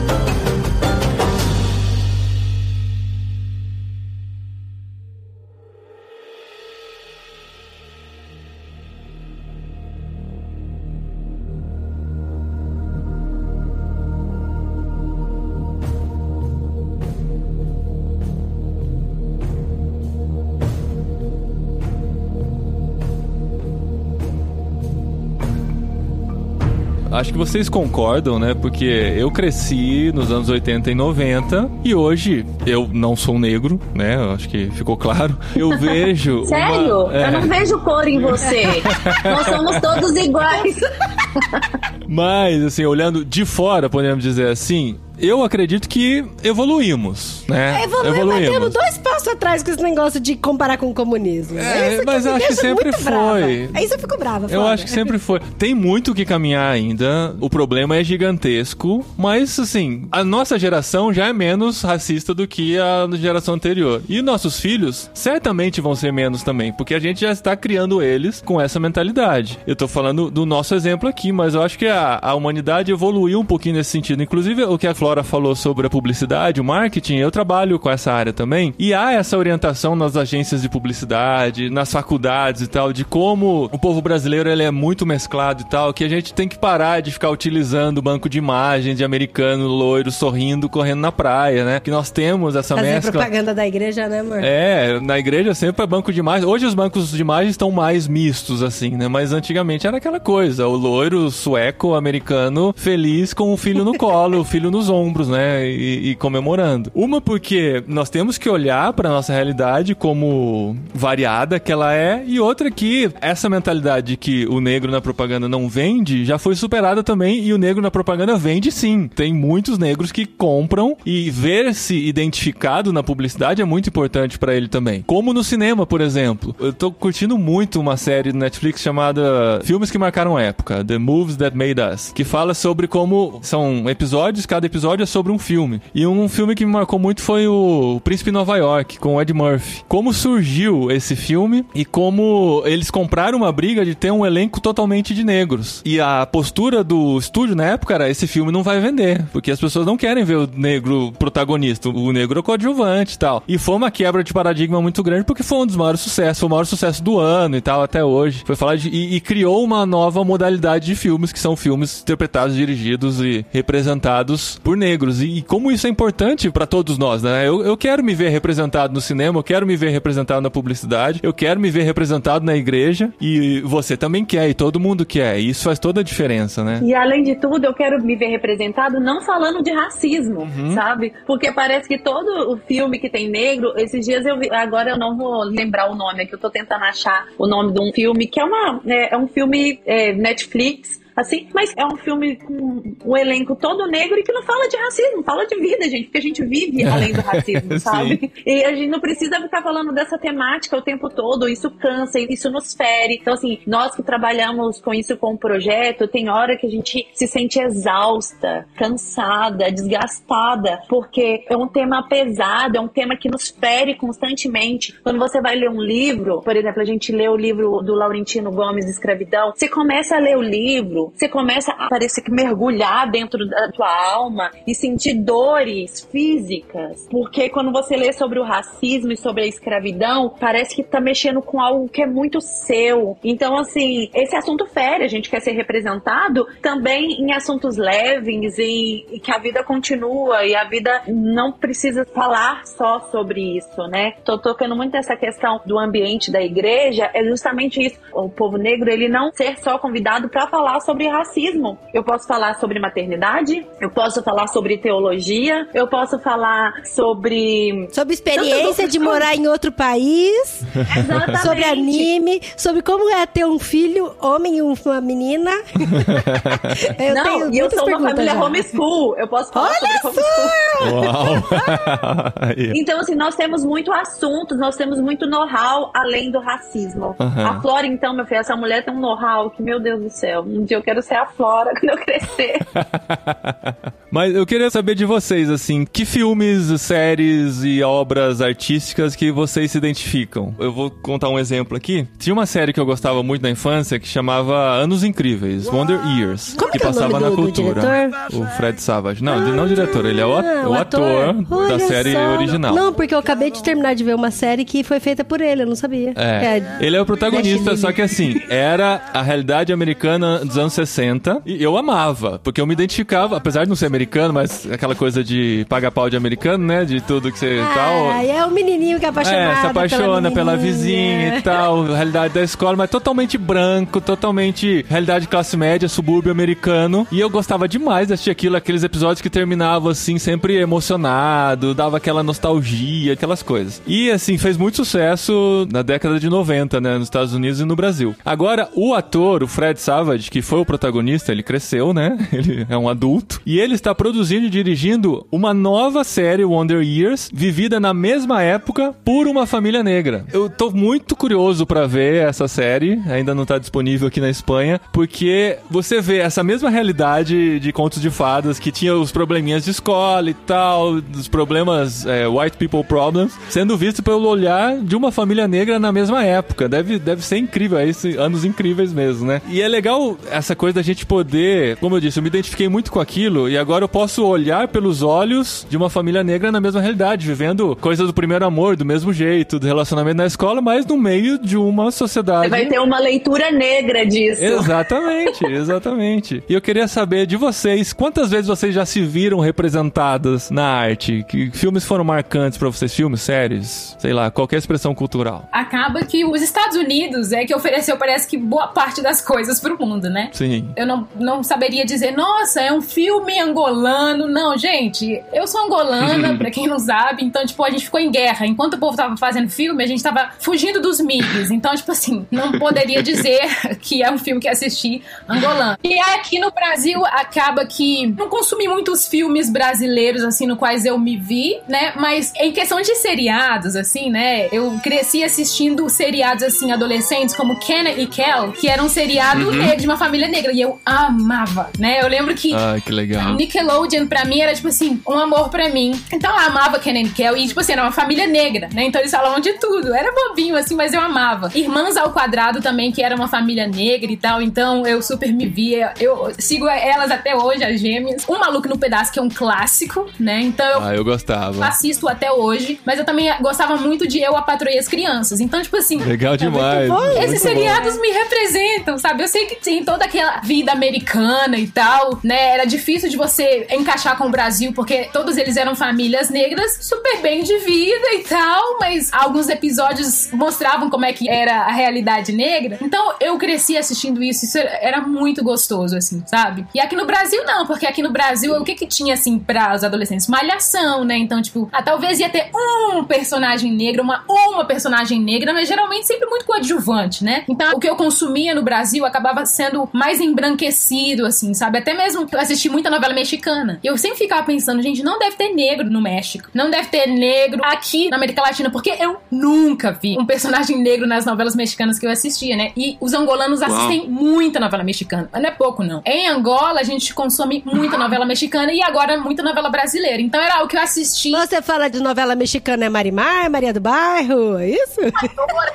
Acho que vocês concordam, né? Porque eu cresci nos anos 80 e 90 e hoje eu não sou negro, né? Acho que ficou claro. Eu vejo. Sério? Uma... É... Eu não vejo cor em você. Nós somos todos iguais. Mas, assim, olhando de fora, podemos dizer assim, eu acredito que evoluímos, né? Evoluímos, evoluímos. batemos dois passos atrás com esse negócio de comparar com o comunismo. É, mas eu acho que sempre foi. Brava. Aí você ficou brava. Eu acho que sempre foi. Tem muito que caminhar ainda. O problema é gigantesco, mas assim, a nossa geração já é menos racista do que a geração anterior. E nossos filhos certamente vão ser menos também, porque a gente já está criando eles com essa mentalidade. Eu tô falando do nosso exemplo aqui, mas eu acho que a, a humanidade evoluiu um pouquinho nesse sentido. Inclusive, o que a Flora falou sobre a publicidade, o marketing, eu trabalho com essa área também. E há essa orientação nas agências de publicidade, nas faculdades e tal, de como o povo brasileiro ele é muito mesclado e tal, que a gente tem que parar de ficar utilizando o banco de imagem de americano loiro sorrindo, correndo na praia, né? Que nós temos essa Fazer mescla. propaganda da igreja, né, amor? É, na igreja sempre é banco de imagem. Hoje os bancos de imagem estão mais mistos, assim, né? Mas antigamente era aquela coisa, o loiro sueco, americano, feliz com o filho no colo, o filho nos ombros, né? E, e comemorando. Uma porque nós temos que olhar para nossa realidade como variada que ela é, e outra que essa mentalidade de que o negro na propaganda não vende já foi superada também e o negro na propaganda vende sim. Tem muitos negros que compram e ver-se identificado na publicidade é muito importante para ele também. Como no cinema, por exemplo. Eu tô curtindo muito uma série do Netflix chamada Filmes que Marcaram Época, The Movies That Made Us, que fala sobre como são episódios, cada episódio episódio é sobre um filme. E um filme que me marcou muito foi o Príncipe Nova York, com o Ed Murphy. Como surgiu esse filme e como eles compraram uma briga de ter um elenco totalmente de negros. E a postura do estúdio na época era: esse filme não vai vender, porque as pessoas não querem ver o negro protagonista, o negro coadjuvante e tal. E foi uma quebra de paradigma muito grande, porque foi um dos maiores sucessos, foi o maior sucesso do ano e tal, até hoje. Foi falar de. E, e criou uma nova modalidade de filmes, que são filmes interpretados, dirigidos e representados por negros. E, e como isso é importante para todos nós, né? Eu, eu quero me ver representado no cinema, eu quero me ver representado na publicidade, eu quero me ver representado na igreja e você também quer, e todo mundo quer. E isso faz toda a diferença, né? E além de tudo, eu quero me ver representado não falando de racismo, uhum. sabe? Porque parece que todo o filme que tem negro, esses dias eu vi, agora eu não vou lembrar o nome, é que eu tô tentando achar o nome de um filme, que é, uma, é, é um filme é, Netflix assim, mas é um filme com um elenco todo negro e que não fala de racismo, fala de vida, gente, porque a gente vive além do racismo, sabe? E a gente não precisa ficar falando dessa temática o tempo todo, isso cansa, isso nos fere. Então, assim, nós que trabalhamos com isso com o projeto, tem hora que a gente se sente exausta, cansada, desgastada, porque é um tema pesado, é um tema que nos fere constantemente. Quando você vai ler um livro, por exemplo, a gente lê o livro do Laurentino Gomes, Escravidão, você começa a ler o livro, você começa a parecer que mergulhar dentro da tua alma e sentir dores físicas. Porque quando você lê sobre o racismo e sobre a escravidão, parece que tá mexendo com algo que é muito seu. Então, assim, esse assunto fere, a gente quer ser representado também em assuntos leves e, e que a vida continua e a vida não precisa falar só sobre isso, né? Tô tocando muito nessa questão do ambiente da igreja, é justamente isso. O povo negro, ele não ser só convidado para falar sobre sobre racismo, eu posso falar sobre maternidade, eu posso falar sobre teologia, eu posso falar sobre. Sobre experiência de morar em outro país, Exatamente. sobre anime, sobre como é ter um filho, homem e uma menina. eu Não, tenho e eu sou uma família já. homeschool. Eu posso falar sobre homeschool. Uau! Então, assim, nós temos muito assuntos, nós temos muito know-how além do racismo. Aham. A Flora, então, meu filho, essa mulher tem um know-how que, meu Deus do céu, um dia eu quero ser a Flora quando eu crescer. Mas eu queria saber de vocês, assim, que filmes, séries e obras artísticas que vocês se identificam? Eu vou contar um exemplo aqui. Tinha uma série que eu gostava muito na infância que chamava Anos Incríveis, Wonder Years, Como que que é o passava nome na do- do cultura. diretor? o Fred Savage. Não, não é o diretor, ele é o, Ah, o ator, da série só. original. Não, porque eu acabei de terminar de ver uma série que foi feita por ele, eu não sabia. É, ele é o protagonista, só que assim, era a realidade americana dos anos 60 e eu amava, porque eu me identificava, apesar de não ser americano, mas aquela coisa de pagar pau de americano, né, de tudo que você tal. Ah, é o menininho que é apaixonado É, se apaixona pela, menininha. vizinha e tal, realidade da escola, mas totalmente branco, totalmente realidade classe média, subúrbio americano. E eu gostava demais de assistir aquilo, aqueles episódios que terminavam assim, sempre emocionado, dava aquela nostalgia, aquelas coisas. E assim, fez muito sucesso na década de 90, né, nos Estados Unidos e no Brasil. Agora, o ator, o Fred Savage, que foi o protagonista, ele cresceu, né? Ele é um adulto. E ele está produzindo e dirigindo uma nova série, Wonder Years, vivida na mesma época por uma família negra. Eu tô muito curioso pra ver essa série, ainda não tá disponível aqui na Espanha, porque você vê essa mesma realidade de contos de fadas que tinha os probleminhas de escola e tal, dos problemas é, white people problems, sendo visto pelo olhar de uma família negra na mesma época. Deve, deve ser incrível, é esse, anos incríveis mesmo, né? E é legal essa coisa da gente poder, como eu disse, eu me identifiquei muito com aquilo e agora eu posso olhar pelos olhos de uma família negra na mesma realidade, vivendo coisas do primeiro amor, do mesmo jeito, do relacionamento na escola, mas no meio de uma sociedade. Você vai ter uma leitura negra disso. Exatamente, exatamente. E eu queria saber de vocês, quantas vezes vocês já se viram representadas na arte? Que filmes foram marcantes pra vocês? Filmes, séries, sei lá, qualquer expressão cultural. Acaba que os Estados Unidos é que ofereceu, parece que, boa parte das coisas pro mundo, né? Sim. Eu não, não saberia dizer, nossa, é um filme angolano. Não, gente, eu sou angolana, pra quem não sabe. Então, tipo, a gente ficou em guerra. Enquanto o povo tava fazendo filme, a gente tava fugindo dos MIGs. Então, tipo assim, não poderia dizer que é um filme que assisti angolano. E aqui no Brasil, acaba que não consumi muitos filmes brasileiros, assim, no quais eu me vi, né? Mas em questão de seriados, assim, né? Eu cresci assistindo seriados, assim, adolescentes, como Kenna e Kel, que era um seriado negro, de uma família negra. E eu amava, né? Eu lembro que Ai, que legal. Nickelodeon pra mim era tipo assim, um amor pra mim. Então eu amava Ken and Kel e tipo assim, era uma família negra, né? Então eles falavam de tudo. Era bobinho assim, mas eu amava. Irmãs ao quadrado também, que era uma família negra e tal. Então eu super me via. Eu sigo elas até hoje, as gêmeas. Um Maluco no Pedaço, que é um clássico, né? Então eu Ah, eu gostava. assisto até hoje, mas eu também gostava muito de Eu, a Patroa e as Crianças. Então, tipo assim, Legal demais. bom. esses bom. seriados me representam, sabe? Eu sei que tem toda aquela vida americana e tal, né? Era difícil de você encaixar com o Brasil, porque todos eles eram famílias negras super bem de vida e tal, mas alguns episódios mostravam como é que era a realidade negra. Então eu cresci assistindo isso, isso era muito gostoso, assim, sabe? E aqui no Brasil não, porque aqui no Brasil o que que tinha, assim, para os adolescentes? Malhação, né? Então, tipo, ah, talvez ia ter um personagem negro, uma, uma personagem negra, mas geralmente sempre muito coadjuvante, né? Então, o que eu consumia no Brasil acabava sendo mais embranquecido, assim, sabe? Até mesmo eu assisti muita novela mexicana. E eu sempre ficava pensando, gente, não deve ter negro no México. Não deve ter negro aqui na América Latina, porque eu nunca vi um personagem negro nas novelas mexicanas que eu assistia, né? E os angolanos assistem muita novela mexicana. Mas não é pouco, não. Em Angola, a gente consome muita novela mexicana e agora muita novela brasileira. Então era o que eu assisti. Você fala de novela mexicana, é Marimar, Maria do Bairro, é isso?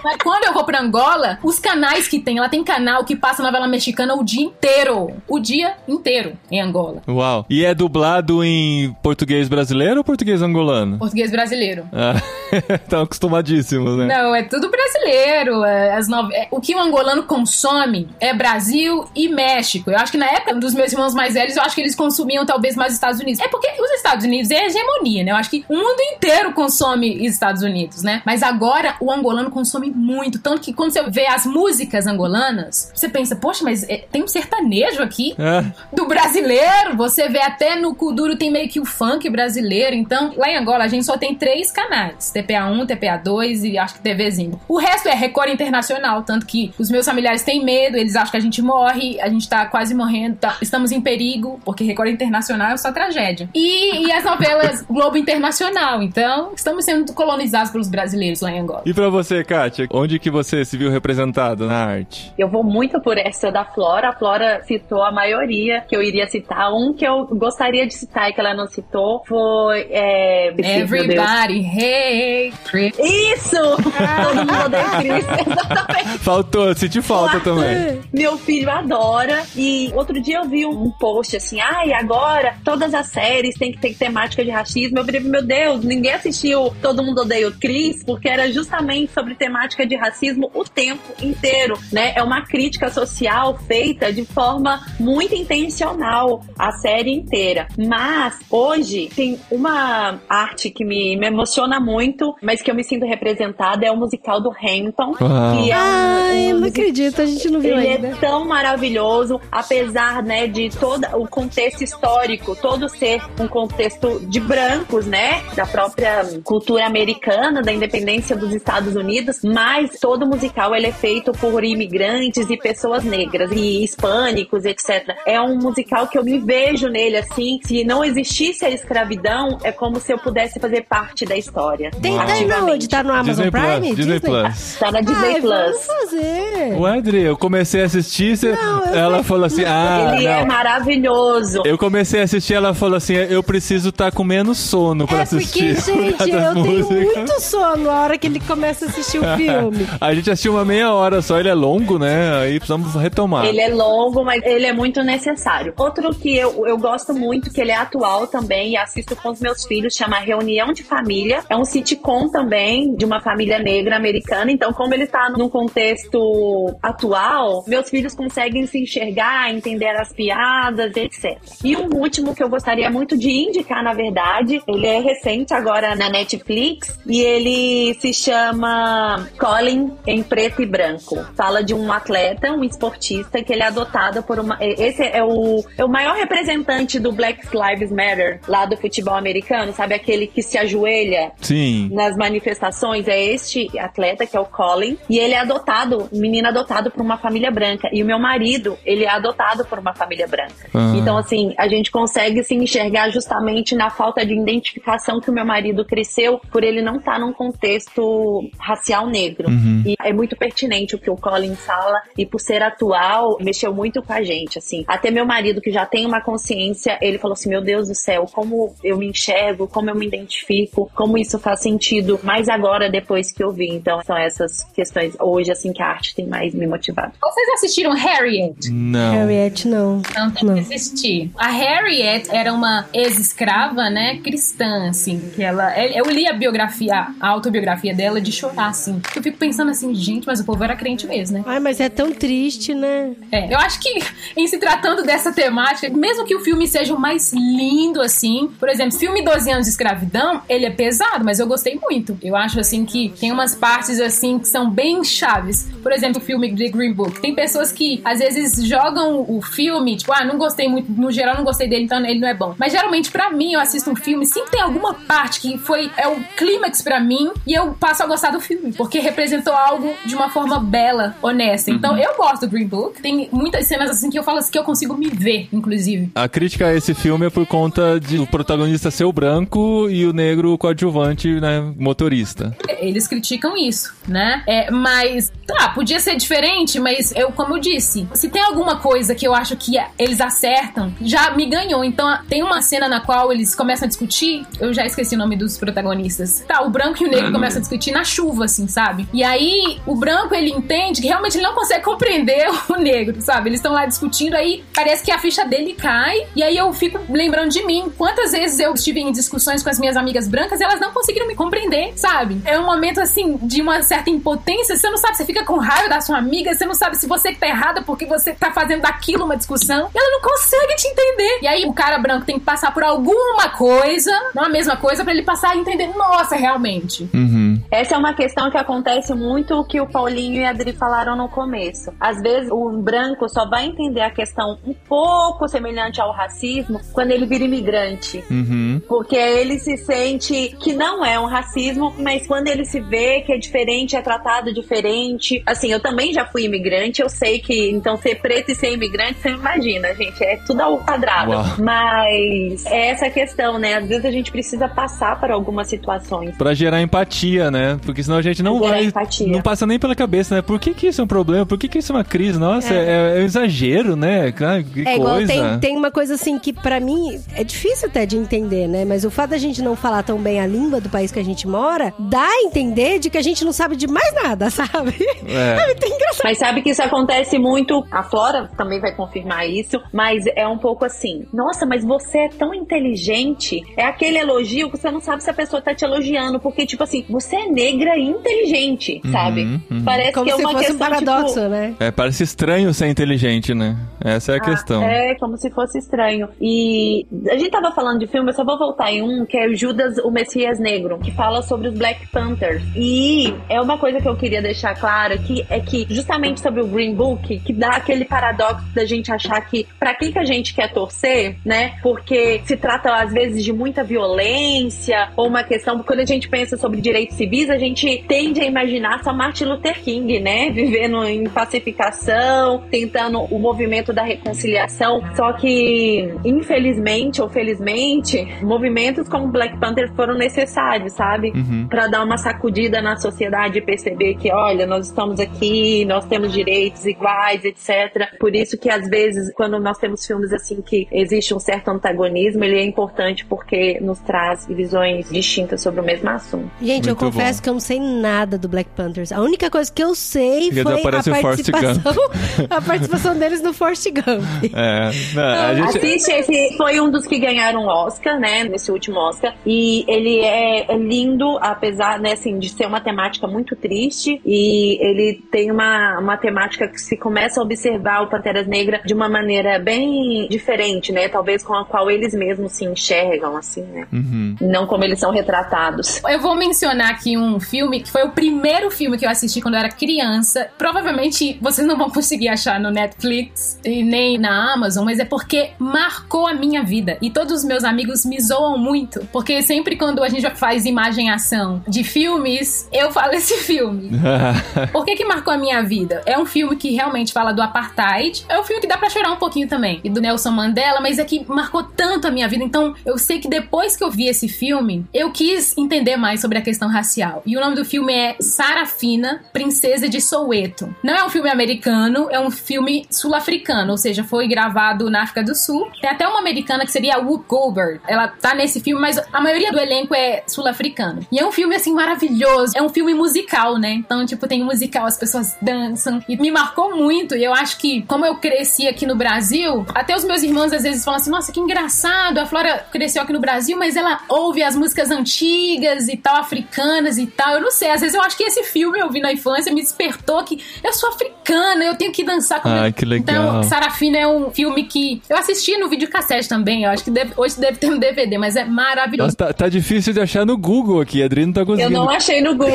Mas quando eu vou pra Angola, os canais que tem, ela tem canal que passa novela mexicana o dia inteiro. O dia inteiro em Angola. Uau. E é dublado em português brasileiro ou português angolano? Português brasileiro. Ah, estão acostumadíssimos, né? Não, é tudo brasileiro. é, as nove- é, O que o angolano consome é Brasil e México. Eu acho que na época dos meus irmãos mais velhos, eu acho que eles consumiam talvez mais os Estados Unidos. É porque os Estados Unidos é hegemonia, né? Eu acho que o mundo inteiro consome Estados Unidos, né? Mas agora o angolano consome muito. Tanto que quando você vê as músicas angolanas, você pensa, poxa, mas é, tem um sertanejo aqui É. do brasileiro. Você vê até no Kuduro tem meio que o funk brasileiro. Então, lá em Angola, a gente só tem três canais: TPA1, TPA2 e acho que TVzinho. O resto é Record Internacional. Tanto que os meus familiares têm medo, eles acham que a gente morre, a gente tá quase morrendo, tá- estamos em perigo, porque Record Internacional é só tragédia. E, e as novelas Globo Internacional. Então, estamos sendo colonizados pelos brasileiros lá em Angola. E pra você, Kátia, onde que você se viu representado na arte? Eu vou muito por essa da Flora. A Flora citou a maioria que eu iria citar. Um que eu gostaria de citar e que ela não citou foi. É... Everybody, hey, Chris. Isso! Todo mundo odeia o Chris. Exatamente. Faltou, senti falta também. Meu filho adora. E outro dia eu vi um post assim: ai, agora todas as séries têm que ter temática de racismo. Eu falei, meu Deus, ninguém assistiu Todo Mundo Odeia o Chris, porque era justamente sobre temática de racismo o tempo inteiro, né? É uma crítica social feita de forma muito intencional a série inteira. Mas hoje tem uma arte que me, me emociona muito, mas que eu me sinto representada, é o musical do Hamilton. Uau. Que é um- Ai, um eu não musical- acredito, a gente não viu ele ainda. é tão maravilhoso, apesar, né, de todo o contexto histórico, todo ser um contexto de brancos, né, da própria cultura americana, da independência dos Estados Unidos, mas todo musical ele é feito por imigrantes e pessoas negras e hispânicos, etc. É um musical que eu me vejo nele assim, se não existisse a escravidão, é como se eu pudesse fazer parte da história. Tem, tá onde? Tá no Amazon Disney Prime? Plus, Disney Plus. Tá na Disney Ai, Plus. vamos fazer. Ué, Adri, eu comecei a assistir, você- Não, ela sei- falou assim, ah, Ele é não. maravilhoso. Eu comecei a assistir, ela falou assim, eu preciso estar com menos sono pra É assistir. porque, gente, eu tenho música. muito sono a hora que ele começa a assistir o filme. A gente assistiu uma meia hora só, ele é longo, né? Aí precisamos retomar. Ele é longo, mas ele é muito necessário. Outro que eu, eu gosto muito, que ele é atual também, e assisto com os meus filhos, chama Reunião de Família. É um sitcom também, de uma família negra americana. Então, como ele tá num contexto atual, meus filhos conseguem se enxergar, entender as piadas, etc. E um último que eu gostaria muito de indicar, na verdade, ele é recente agora na Netflix, e ele se chama Colin em Preto e Branco. Fala de um atleta, um esportista, que ele é adotado por uma. Esse é o, é o maior representante do Black Lives Matter lá do futebol americano, sabe? Aquele que se ajoelha Sim. nas manifestações é este atleta que é o Colin e ele é adotado, menino adotado por uma família branca e o meu marido ele é adotado por uma família branca. Ah. Então assim a gente consegue se enxergar justamente na falta de identificação que o meu marido cresceu por ele não estar num contexto racial negro e é muito pertinente o que o Colin fala e por ser atual mexeu muito com a gente assim. Até meu marido que já tem uma consciência ele falou assim meu Deus do céu como eu me enxergo, como eu me identifico, como isso faz sentido, mais agora depois que eu vi. Então são essas questões hoje assim que a arte tem mais me motivado. Vocês assistiram Harriet? Não. Harriet, não. Não tem Não. que assistir. A Harriet era uma ex-escrava, né, cristã, assim, que ela... Eu li a biografia, a autobiografia dela de chorar, assim. Eu fico pensando assim, gente, mas o povo era crente mesmo, né? Ai, mas é tão triste, né? É, eu acho que em se tratando dessa temática, mesmo que o filme seja o mais lindo, assim, por exemplo, filme 12 anos de escravidão, ele é pesado, mas eu gostei muito. Eu acho, assim, que tem umas partes, assim, que são bem chaves. Por exemplo, o filme The Green Book. Tem pessoas que, às vezes, jogam o filme, tipo, ah, não gostei muito, no geral, não gostei dele, então ele não é bom. Mas, geralmente, pra mim, eu assisto um filme, sempre tem alguma parte que foi, é o clímax pra mim, e eu passo a gostar do filme, porque representou algo de uma forma bela, honesta. Então, eu gosto do Green Book. Tem muitas cenas, assim, que eu falo assim, que eu consigo me ver, inclusive. A crítica a esse filme é por conta de o protagonista ser o branco e o negro coadjuvante, né, motorista. Eles criticam isso, né? É, mas, tá, podia ser diferente, mas eu, como eu disse, se tem alguma coisa que eu acho que eles acertam, já me ganhou. Então, tem uma cena na qual eles começam a discutir, eu já esqueci o nome dos protagonistas. Tá, o branco e o negro começam a discutir na chuva, assim, sabe? E aí, o branco, ele entende que realmente ele não consegue compreender o negro, sabe? Eles estão lá discutindo, aí parece que a ficha dele cai, e aí eu fico lembrando de mim. Quantas vezes eu estive em discussões com as minhas amigas brancas e elas não conseguiram me compreender, sabe? É um momento assim de uma certa impotência. Você não sabe, você fica com raiva da sua amiga, você não sabe se você tá errada porque você tá fazendo daquilo uma discussão. E ela não consegue te entender. E aí o cara branco tem que passar por alguma coisa, não a mesma coisa, para ele passar a entender, nossa, realmente. Uhum. Essa é uma questão que acontece muito o que o Paulinho e a Adri falaram no começo. Às vezes o branco só vai entender a questão um pouco semelhante ao racismo quando ele vira imigrante. Uhum. Porque ele se sente que não é um racismo, mas quando ele se vê que é diferente, é tratado diferente. Assim, eu também já fui imigrante, eu sei que então ser preto e ser imigrante, você imagina, gente, é tudo ao quadrado. Uau. Mas é essa questão, né? Às vezes a gente precisa passar por algumas situações. Pra gerar empatia, né? Porque senão a gente não vai. empatia. Não passa nem pela cabeça, né? Por que, que isso é um problema? Por que, que isso é uma crise? Nossa, é, é um exagero, né? Ah, Que É igual coisa. tem, tem uma coisa assim que pra mim é difícil até de entender, né? Mas o fato da gente não falar tão bem a língua do país que a gente mora dá a entender de que a gente não sabe de mais nada, sabe? É. É muito engraçado. Mas sabe que isso acontece muito. A Flora também vai confirmar isso. Mas é um pouco assim: nossa, mas você é tão inteligente. É aquele elogio que você não sabe se a pessoa tá te elogiando. Porque, tipo assim, você é negra e inteligente, sabe? uhum. Parece Como que é se uma fosse um questão. paradoxo, tipo, né? É, parece estranho ser inteligente, né? Essa é a Ah, questão. É, como se fosse estranho. E a gente tava falando de filme, eu só vou voltar em um, que é Judas, o Messias Negro, que fala sobre os Black Panthers. E é uma coisa que eu queria deixar claro que é que justamente sobre o Green Book, que dá aquele paradoxo da gente achar que pra quem que a gente quer torcer, né? Porque se trata às vezes de muita violência ou uma questão, quando a gente pensa sobre direitos civis, a gente tende a imaginar só Martin Luther King, né? Vivendo em pacificação, tentando o movimento da reconciliação. Só que, infelizmente ou felizmente, movimentos como Black Panther foram necessários, sabe? Uhum. Pra dar uma sacudida na sociedade e perceber que, olha, nós estamos aqui, nós temos direitos iguais, etc. Por isso que às vezes, quando nós temos filmes assim que existe um certo antagonismo, ele é importante porque nos traz visões distintas sobre o mesmo assunto. Gente, eu Muito confesso bom. que eu não sei nada do Black Panthers. A única coisa que eu sei foi a o participação, a participação deles no Forrest Gump. É, não, a gente. Assiste, esse foi um dos que ganharam Oscar, né? Nesse último Oscar. E ele é lindo, apesar, né, assim, de ser uma temática muito triste. E ele tem uma, uma temática que se começa a observar o Panteras Negra de uma maneira bem diferente, né? Talvez com a qual eles mesmos se enxergam, assim, né? Uhum. Não como eles são retratados. Eu vou mencionar aqui um filme que foi o primeiro filme que eu assisti quando eu era criança. Provavelmente vocês não vão conseguir achar no Netflix e nem na Amazon, mas é porque marcou a minha vida. E todos os meus amigos me zoam muito, porque sempre quando a gente faz imagem e ação de filmes, eu falo esse filme. Por que que marcou a minha vida? É um filme que realmente fala do apartheid. É um filme que dá pra chorar um pouquinho também. E do Nelson Mandela, mas é que marcou tanto a minha vida. Então, eu sei que depois que eu vi esse filme, eu quis entender mais sobre a questão racial. E o nome do filme é Sarafina, Princesa de Soweto. Não é um filme americano, é um filme sul-africano, ou seja, foi gravado na África do Sul. Tem até uma americana que seria a Whoopi Goldberg. Ela tá nesse filme, mas a maioria do elenco é sul-africano. E é um filme, assim, maravilhoso. É um filme musical, né? Então, tipo, tem musical, as pessoas dançam. E me marcou muito. E eu acho que, como eu cresci aqui no Brasil, até os meus irmãos às vezes falam assim: nossa, que engraçado, a Flora cresceu aqui no Brasil, mas ela ouve as músicas antigas e tal, africanas e tal. Eu não sei, às vezes eu acho que esse filme eu vi na infância me despertou que eu sou africana, eu tenho que dançar com Ai, que legal. Então, Sarafina é um filme que eu assisti no videocassete também. Eu acho que deve- hoje deve ter um DVD, mas é maravilhoso. Nossa, tá, tá difícil de achar no Google aqui, a Adri não tá Eu conseguindo. não achei no Google.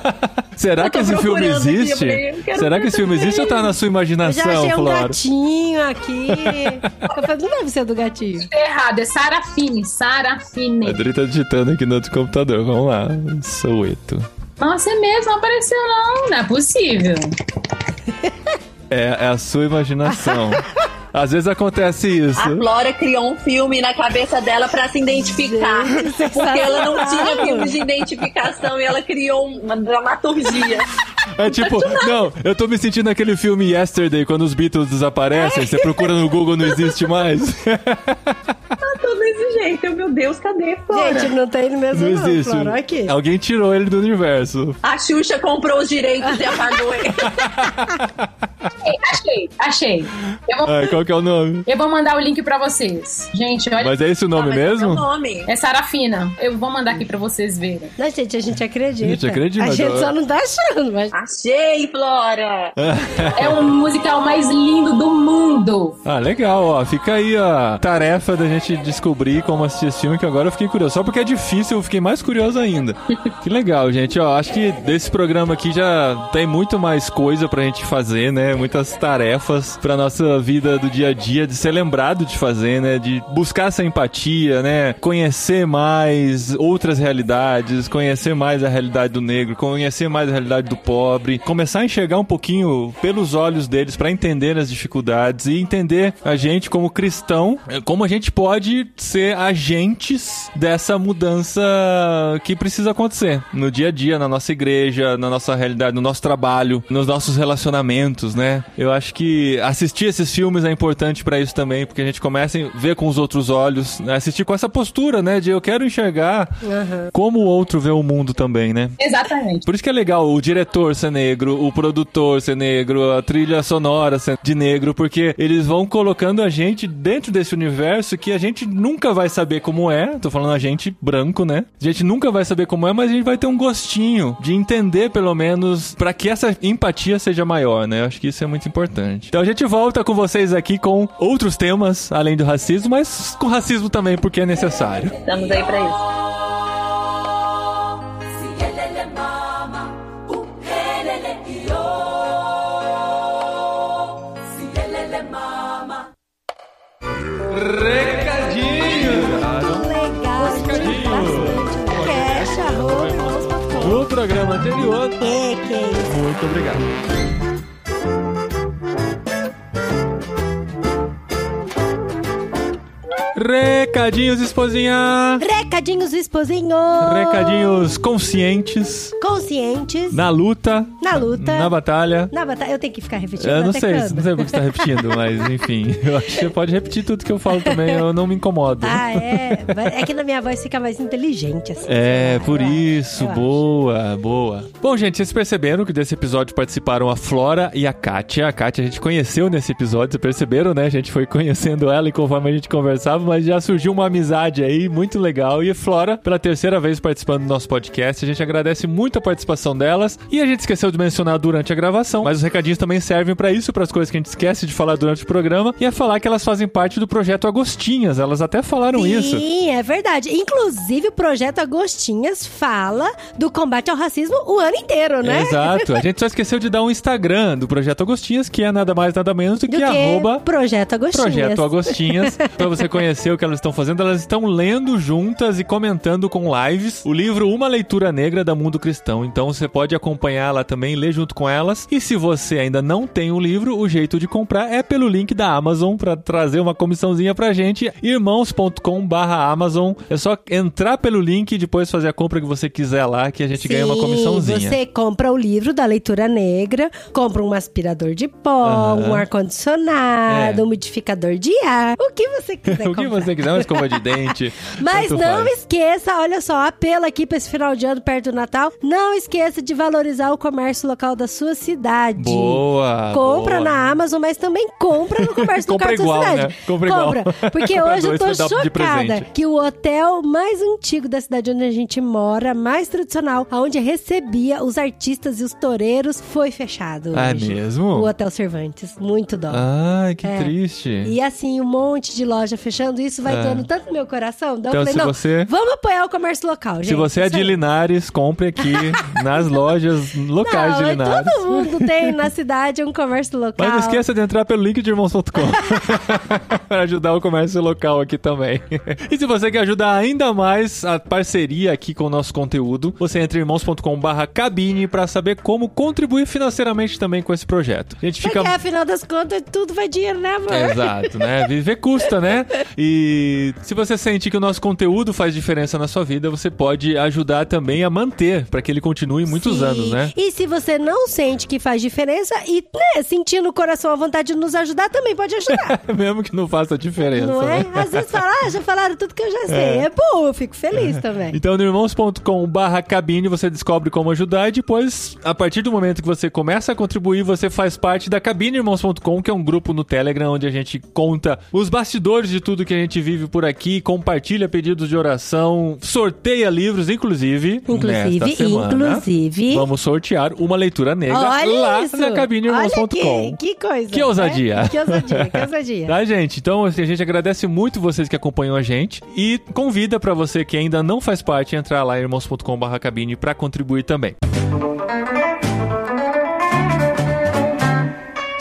Será Eu que esse filme aqui, eu existe? eu Será que esse filme também. existe ou tá na sua Eu já imaginação, achei um Flora? gatinho aqui. Eu falei, não deve ser do gatinho. Errado, é Sarafine, A Sarafine. Adri tá digitando aqui no outro computador. Vamos lá. Soweto. Nossa, é mesmo, não apareceu não, não é possível. É, é a sua imaginação. Às vezes acontece A isso. Flora criou um filme na cabeça dela pra se identificar. Gente, Porque ela não tinha filmes de identificação e ela criou uma dramaturgia. É tipo, não, eu tô me sentindo naquele filme Yesterday, quando os Beatles desaparecem, você procura no Google, não existe mais. Tô desse jeito. Eu, meu Deus, cadê, Flora? Gente, não tem mesmo Não não, existe. Flora. Olha aqui. Alguém tirou ele do universo. A Xuxa comprou os direitos e apagou ele. Ei, achei, achei. Eu vou, Ai, qual que é o nome? eu vou mandar o link pra vocês. Gente, olha. Mas é esse o nome Ah, é o mesmo? meu nome. É Sarafina. Eu vou mandar aqui pra vocês verem. Não, gente, a gente acredita. A gente acredita, A gente só não tá achando, mas... Achei, Flora! É o musical mais lindo do mundo. Ah, legal, ó. Fica aí a tarefa da gente descobrir como assistir esse filme, que agora eu fiquei curioso. Só porque é difícil, eu fiquei mais curioso ainda. que legal, gente. Ó, acho que desse programa aqui já tem muito mais coisa pra gente fazer, né? Muitas tarefas pra nossa vida do dia a dia, de ser lembrado de fazer, né? De buscar essa empatia, né? Conhecer mais outras realidades, conhecer mais a realidade do negro, conhecer mais a realidade do pobre, começar a enxergar um pouquinho pelos olhos deles pra entender as dificuldades e entender a gente como cristão, como a gente pode ser agentes dessa mudança que precisa acontecer no dia a dia, na nossa igreja, na nossa realidade, no nosso trabalho, nos nossos relacionamentos, né? Eu acho que assistir esses filmes é importante pra isso também, porque a gente começa a ver com os outros olhos, né? assistir com essa postura, né, de eu quero enxergar como o outro vê o mundo também, né? Exatamente. Por isso que é legal o diretor ser negro, o produtor ser negro, a trilha sonora ser de negro, porque eles vão colocando a gente dentro desse universo que a gente nunca vai saber como é. Tô falando a gente branco, né? A gente nunca vai saber como é, mas a gente vai ter um gostinho de entender, pelo menos, pra que essa empatia seja maior, né? Eu acho que isso é muito importante. Então a gente volta com vocês aqui com outros temas, além do racismo, mas com racismo também, porque é necessário. Estamos aí pra isso. Siyelele programa anterior, Que, que isso. Muito obrigado. Recadinhos, esposinha! Recadinhos, esposinho. Recadinhos conscientes Conscientes. na luta, Na luta. na batalha. Na batalha. Eu tenho que ficar repetindo Eu não sei, não sei porque você tá repetindo, mas enfim. Eu acho que você pode repetir tudo que eu falo também, eu não me incomodo. Ah, é? É que na minha voz fica mais inteligente, assim. É, lá, por isso. Boa, boa. Bom, gente, vocês perceberam que desse episódio participaram a Flora e a Kátia. A Kátia a gente conheceu nesse episódio, vocês perceberam, né? A gente foi conhecendo ela e conforme a gente conversava, mas já surgiu uma amizade aí muito legal. E Flora, pela terceira vez participando do nosso podcast, a gente agradece muito a participação delas. E a gente esqueceu de mencionar durante a gravação, mas os recadinhos também servem pra isso, para as coisas que a gente esquece de falar durante o programa. E é falar que elas fazem parte do projeto Agostinhas. Elas até falaram isso. Sim, é verdade. Inclusive, o projeto Agostinhas fala do combate ao racismo o ano inteiro, né? Exato. A gente só esqueceu de dar um Instagram do Projeto Agostinhas, que é nada mais, nada menos do, Do que, arroba Projeto Agostinhas. Projeto Agostinhas, pra você conhecer o que elas estão fazendo. Elas estão lendo juntas e comentando com lives o livro Uma Leitura Negra da Mundo Cristão. Então você pode acompanhar lá também, ler junto com elas. E se você ainda não tem o livro, o jeito de comprar é pelo link da Amazon pra trazer uma comissãozinha pra gente. irmãos.com/amazon. É só entrar pelo link e depois fazer a compra que você quiser lá, que a gente ganha uma Sim, comissãozinha. Você compra o livro da leitura negra, compra um aspirador de pó, Aham. um ar-condicionado, É. um umidificador de ar, o que você quiser o que. Você quiser, uma escova de dente. Mas não faz. esqueça, olha só, apelo aqui pra esse final de ano perto do Natal, não esqueça de valorizar o comércio local da sua cidade. Boa! Compra boa. na Amazon, mas também compra no comércio Compra local da igual, sua cidade. né? Compra igual. Porque Compra hoje eu tô chocada que o hotel mais antigo da cidade onde a gente mora, mais tradicional, aonde recebia os artistas e os toureiros, foi fechado. Ah, é hoje. mesmo? O Hotel Cervantes. Muito dó. Ai, que É. triste. E assim, um monte de loja fechando, isso vai É. doando tanto no meu coração. Então, Então, eu falei, se não, você- vamos apoiar o comércio local, gente. Se você é de. Linares, compre aqui nas lojas locais não, de mas Linares. todo mundo tem na cidade um comércio local. Mas não esqueça de entrar pelo link de irmãos.com para ajudar o comércio local aqui também. e se você quer ajudar ainda mais a parceria aqui com o nosso conteúdo, você entra em irmãos.com/cabine para saber como contribuir financeiramente também com esse projeto. A gente fica Porque afinal das contas, tudo vai dinheiro, né, amor? Exato, né? Viver custa, né? E se você sente que o nosso conteúdo faz diferença na sua vida, você pode ajudar também a manter, para que ele continue muitos Sim. anos, né? E se você não sente que faz diferença e, né, sentindo o coração a vontade de nos ajudar, também pode ajudar. Mesmo que não faça diferença, não é? né? Às vezes fala, ah, já falaram tudo que eu já sei. É, bom, eu fico feliz também. Então, no irmãos.com barra cabine, você descobre como ajudar e depois, a partir do momento que você começa a contribuir, você faz parte da cabineirmãos.com, que é um grupo no Telegram onde a gente conta os bastidores de tudo que a gente vive por aqui, compartilha pedidos de oração, sorteia livros, inclusive, Inclusive, semana, inclusive. vamos sortear uma leitura negra Olha lá isso! na cabineirmãos.com. que, que coisa. Que ousadia. né? Que ousadia, que ousadia. Tá, gente? Então, assim, a gente agradece muito vocês que acompanham a gente e convida pra você que ainda não faz parte entrar lá em irmãos.com.br cabine pra contribuir também.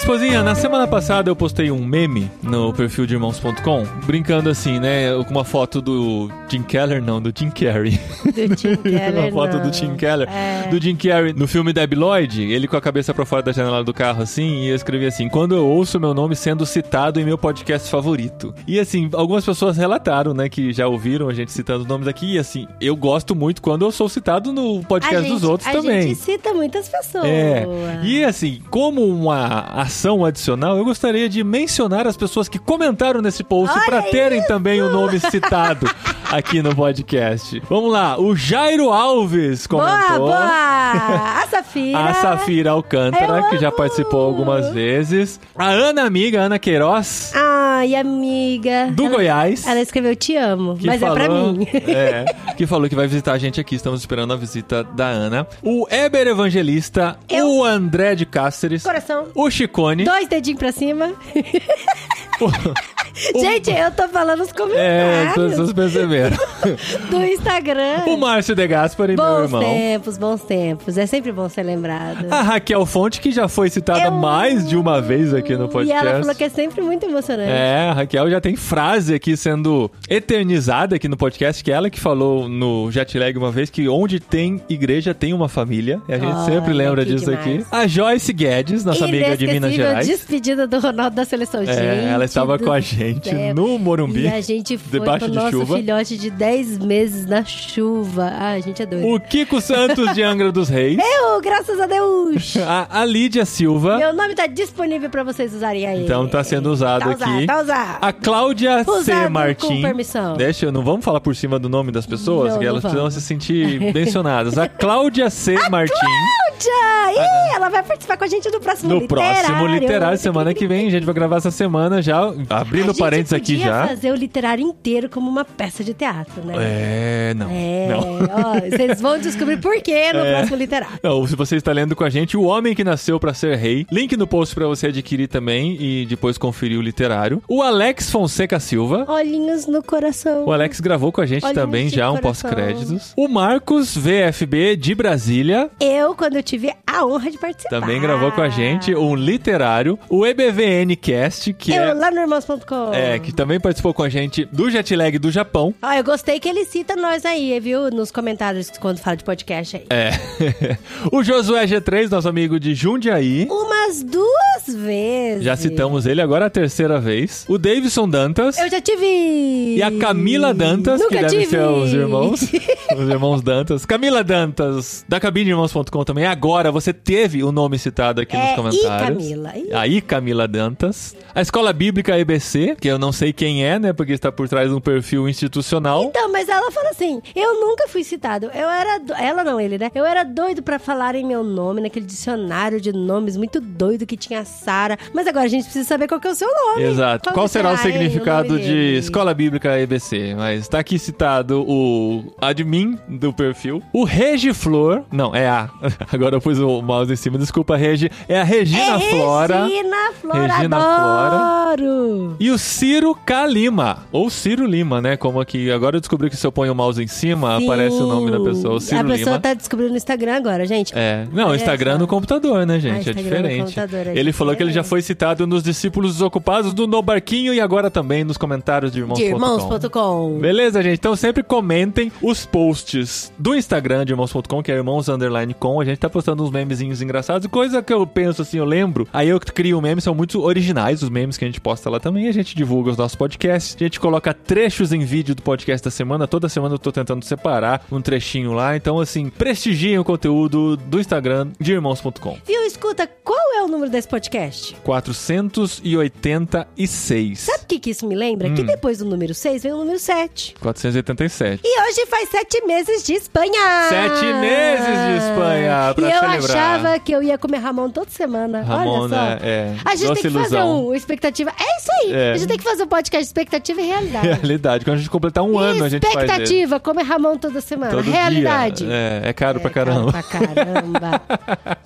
Esposinha, na semana passada eu postei um meme no perfil de irmãos.com, brincando assim, né, com uma foto do Jim Keller, não, do Jim Carrey. Do Tim Keller, uma foto não. do Jim Keller. É. Do Jim Carrey no filme Debi Lloyd, ele com a cabeça pra fora da janela do carro assim, e eu escrevi assim: quando eu ouço meu nome sendo citado em meu podcast favorito. E assim, algumas pessoas relataram, né, que já ouviram a gente citando nomes aqui, e assim, eu gosto muito quando eu sou citado no podcast a dos gente, outros a também. gente cita muitas pessoas. É. E assim, como uma ação adicional, eu gostaria de mencionar as pessoas que comentaram nesse post para terem também o nome citado aqui no podcast. Vamos lá, o Jairo Alves Boa, comentou. boa! A Safira. A Safira Alcântara, Eu que já participou algumas vezes. A Ana Amiga, Ana Queiroz, Ai, amiga. do ela, Goiás. Ela escreveu Te amo, mas é pra falou- mim. É, que falou que vai visitar a gente aqui. Estamos esperando a visita da Ana. O Eber Evangelista, Eu. o André de Cáceres, Coração. o Chicone. Dois dedinhos pra cima. Gente, eu tô falando os É, comentários vocês perceberam. do Instagram. o Márcio De Gaspari, meu Bons irmão. tempos, bons tempos. É sempre bom ser lembrado. A Raquel Fonte, que já foi citada Eu- mais de uma vez aqui no E podcast. ela falou que é sempre muito emocionante. É, a Raquel já tem frase aqui sendo eternizada aqui no podcast, que é ela que falou no Jetlag uma vez que onde tem igreja tem uma família. E a gente Olha, sempre lembra disso demais. aqui. A Joyce Guedes, nossa amiga de Minas Gerais. despedida do Ronaldo da seleção. gente. É, ela estava do com a gente céu. no Morumbi. E a gente foi debaixo de nosso chuva. filhote de 10 meses na chuva. Ah, a gente é doido. O Kiko Santos de Angra dos Reis. Eu, graças a Deus! A, a Lídia Silva. Meu nome tá disponível pra vocês usarem aí. Então tá sendo usado tá aqui. Usado, tá usado. A Cláudia C. Usado Martim. com permissão. Deixa, eu- não vamos falar por cima do nome das pessoas, Não, que elas precisam se sentir mencionadas. A Cláudia C. Martim. Cláudia! Ih, ela vai participar com a gente no próximo No literário. próximo literário, semana que vem, a gente vai gravar essa semana já, abrindo parênteses aqui já. fazer o literário inteiro como uma peça de teatro, né? É, não. É, Não. ó, vocês vão descobrir por quê no É. próximo literário. Não, se você está lendo com a gente, O Homem que Nasceu para Ser Rei. Link no post para você adquirir também e depois conferir o literário. O Alex Fonseca Silva. Olhinhos no coração. O Alex gravou com a gente Olhinhos também já um pós-créditos. O Marcos VFB de Brasília. Eu, quando eu tive a honra de participar. Também gravou com a gente um literário. O EBVN Cast, que Eu, é, lá no irmãos.com. é, que também participou com a gente do Jetlag do Japão. Ó, eu gostei que ele cita nós aí, viu? Nos comentários quando fala de podcast aí. É. o Josué G3, nosso amigo de Jundiaí. Umas duas vezes. Já citamos ele agora a terceira vez. O Davidson Dantas. Eu já tive. E a Camila Dantas, Nunca que deve tive. ser os irmãos. os irmãos Dantas. Camila Dantas, da cabineirmãos.com também. Agora você teve o nome citado aqui É, nos e comentários. Camila, e- Aí, Camila Dantas. A Escola Bíblica EBC, que eu não sei quem é, né? Porque está por trás de um perfil institucional. Então, mas ela fala assim: eu nunca fui citado. Eu era. do- Ela não, ele, né? Eu era doido pra falarem meu nome naquele dicionário de nomes muito doido que tinha a Sara. Mas agora a gente precisa saber qual que é o seu nome. Exato. Qual, que será o hein, significado nome de? Escola Bíblica EBC? Mas tá aqui citado o admin do perfil. O Regi Flor. Não, é a. Agora eu pus o mouse em cima. Desculpa, Regi. É a Regina é Flora. Regina Flora. Regina adoro. E o Ciro K. Lima. Ou Ciro Lima, né? Como aqui. Agora eu descobri que se eu ponho o mouse em cima, aparece o nome da pessoa. O Ciro A pessoa Lima. tá descobrindo no Instagram agora, gente. É. Não, Instagram no computador, né, gente? é Instagram no diferente. é ele falou que ele já foi citado nos Discípulos Desocupados do No Barquinho e agora também nos comentários de irmãos.com. irmãos.com. Beleza, gente? Então sempre comentem os posts do Instagram de irmãos.com, que é irmãos underline com. A gente tá postando uns memezinhos engraçados. Coisa que eu penso assim, eu lembro. Aí eu crio memes, são muito originais os memes que a gente posta lá também. A gente divulga os nossos podcasts. A gente coloca trechos em vídeo do podcast da semana. Toda semana eu tô tentando separar um trechinho lá. Então, assim, prestigiem o conteúdo do Instagram de irmãos.com. Viu? Escuta, qual é o número desse podcast? 486. Sabe o que, que isso me lembra? Hum. Que depois do número 6 vem o número 7. 487. E hoje faz sete meses de Espanha! Sete meses de Espanha, E eu celebrar. achava que eu ia comer Ramon toda semana. Ramon, Olha só. né? É, A gente tem que fazer ilusão. um expectativa. É isso aí. É. A gente tem que fazer um podcast de expectativa e realidade. Realidade. Quando a gente completar um ano, a gente faz. Expectativa, comer Ramon toda semana. Todo Realidade. dia. É, é caro pra É caro caramba. pra caramba.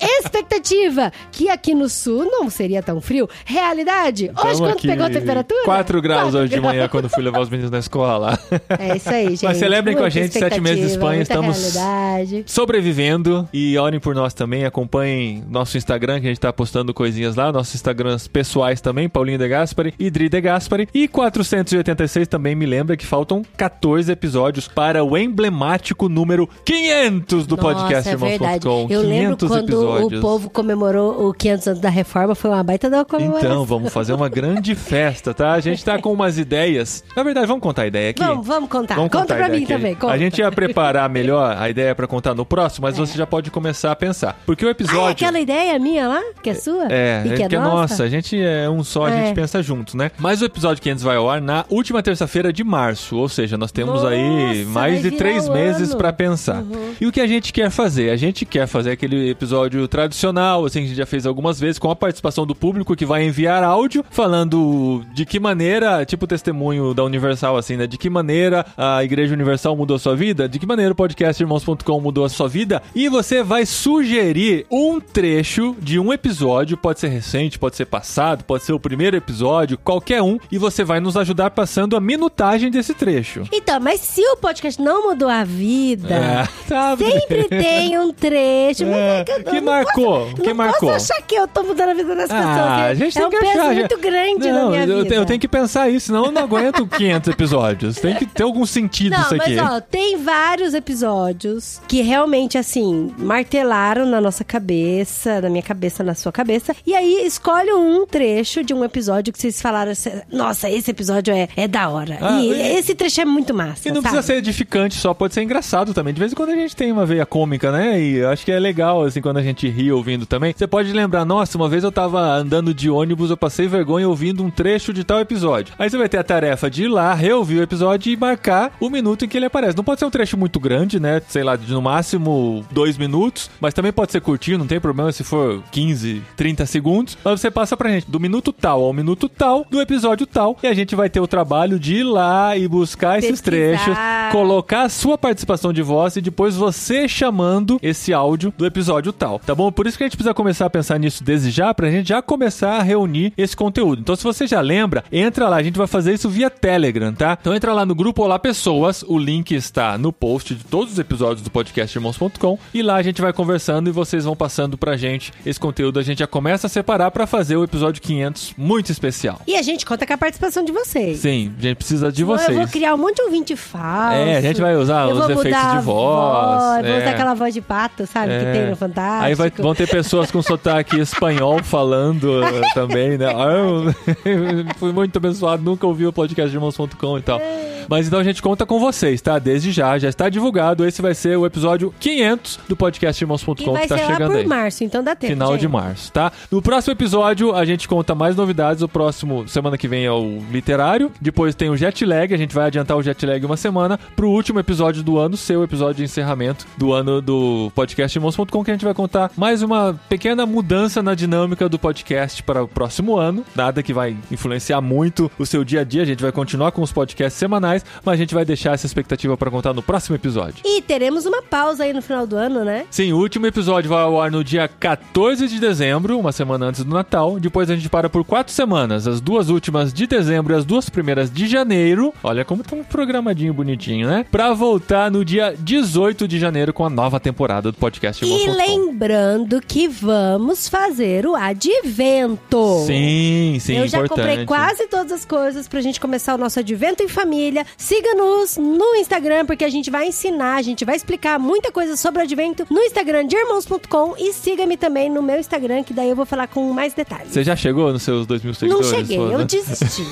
Expectativa, que aqui no sul não seria tão frio. Realidade, hoje aqui, pegou a temperatura? 4 graus hoje de manhã quando fui levar os meninos na escola. É isso aí, gente. Mas celebrem com a gente, sete meses de Espanha, estamos- realidade. Sobrevivendo e orem por nós também. Acompanhem nosso Instagram, que a gente tá postando coisinhas lá. Nossos Instagrams pessoais também, Paulinho De Gaspari e Dri De Gaspari. E 486 também me lembra que faltam 14 episódios para o emblemático número 500 do podcast Nossa, é verdade. Irmãos.com. Eu lembro 500 quando episódios. o povo comemorou o 500 anos da reforma, foi uma baita da comemoração. Então, vamos fazer uma grande festa, tá? A gente tá com umas ideias. Na verdade, vamos contar a ideia aqui? Vamos, vamos contar. Vamos conta contar pra mim aqui. também. Conta. A gente ia preparar melhor a ideia pra contar no próximo, mas você já pode começar a pensar. Porque o Ah, é episódio. aquela ideia minha lá? Que é sua? É, e que é, que é nossa? nossa. A gente é um só, a É. gente pensa junto, né? Mas o episódio 500 vai ao ar na última terça-feira de março. Ou seja, nós temos Nossa, aí mais de três meses pra pensar. E o que a gente quer fazer? A gente quer fazer aquele episódio tradicional, assim, que a gente já fez algumas vezes, com a participação do público que vai enviar áudio falando de que maneira, tipo o testemunho da Universal, assim, né? De que maneira a Igreja Universal mudou a sua vida, de que maneira o podcast Irmãos.com mudou a sua vida. E você vai sugerir um trecho de um episódio, pode ser recente, pode ser passado, pode ser o primeiro episódio, qualquer um, e você vai nos ajudar passando a minutagem desse trecho. Então, mas se o podcast não mudou a vida, É, tá sempre tem um trecho. É, é que eu não marcou, posso- que não marcou. posso achar que eu tô mudando a vida das pessoas. Ah, é, a gente é tem um que peso achar. muito grande não, na minha eu, vida. eu tenho que pensar isso, senão eu não aguento 500 episódios. Tem que ter algum sentido Não, isso aqui. mas ó, tem vários episódios que realmente, assim, martelaram na nossa cabeça, na minha cabeça, na sua cabeça. E aí, escolhe um trecho de um episódio que vocês falaram assim, nossa, esse episódio é, é da hora. Ah, e, e- esse trecho é muito massa, E não sabe? precisa ser edificante só, pode ser engraçado também. De vez em quando a gente tem uma veia cômica, né? E eu acho que é legal, assim, quando a gente ri ouvindo também. Você pode lembrar, nossa, uma vez eu tava andando de ônibus, eu passei vergonha ouvindo um trecho de tal episódio. Aí você vai ter a tarefa de ir lá, reouvir o episódio e marcar o minuto em que ele aparece. Não pode ser um trecho muito grande, né? Sei lá, de no máximo dois minutos, mas também pode ser curtinho, não tem problema se for 15, 30 segundos. Mas você passa pra gente do minuto tal ao minuto tal, do episódio tal, e a gente vai ter o trabalho de ir lá e buscar esses Pesquisar. trechos, colocar a sua participação de voz e depois você chamando esse áudio do episódio tal, tá bom? Por isso que a gente precisa começar a pensar nisso desde já, pra gente já começar a reunir esse conteúdo. Então, se você já lembra, entra lá, a gente vai fazer isso via Telegram, tá? Então, entra lá no grupo Olá Pessoas, o link está no post de todos os episódios do podcast irmãos.com e lá a gente vai conversando e vocês vão passando pra gente esse conteúdo. A gente já começa a separar pra fazer o episódio 500 muito especial. E a gente conta com a participação de vocês. Sim, a gente precisa de vocês. Eu vou criar um monte de ouvinte falso. É, a gente vai usar eu os vou efeitos de voz, Vou é. usar aquela voz de pato, sabe? Que É. tem no Fantástico. Aí vai- vão ter pessoas com sotaque espanhol falando eh, também, né? Ah, eu fui muito abençoado, nunca ouvi o podcast de irmãos.com e tal. Mas então a gente conta com vocês, tá? Desde já, já está divulgado. Esse vai ser o episódio 500 do podcast irmãos.com que tá ser lá chegando por aí. março, então dá tempo. Final gente. de março, tá? No próximo episódio, a gente conta mais novidades. O próximo, semana que vem, é o literário. Depois tem o jet lag. A gente vai adiantar o jet lag uma semana pro último episódio do ano ser o episódio de encerramento do ano do podcast irmãos.com, que a gente vai contar mais uma pequena mudança na dinâmica do podcast para o próximo ano. Nada que vai influenciar muito o seu dia a dia. A gente vai continuar com os podcasts semanais, mas a gente vai deixar essa expectativa para contar no próximo episódio. E teremos uma pausa aí no final do ano, né? Sim, o último episódio vai ao ar no dia 14 de dezembro, uma semana antes do Natal. Depois a gente para por quatro semanas, as duas últimas de dezembro e as duas primeiras de janeiro. Olha como tá um programadinho bonitinho, né? Pra voltar no dia 18 de janeiro com a nova temporada do podcast E lembrando que vamos fazer o advento. Sim, sim, Eu já importante. comprei quase todas as coisas pra gente começar o nosso advento em família. Siga-nos no Instagram, porque a gente vai ensinar, a gente vai explicar muita coisa sobre o advento no Instagram de irmãos.com e siga-me também no meu Instagram, que daí eu vou falar com mais detalhes. Você já chegou nos seus 2 mil Não seguidores? cheguei, esposa? eu desisti.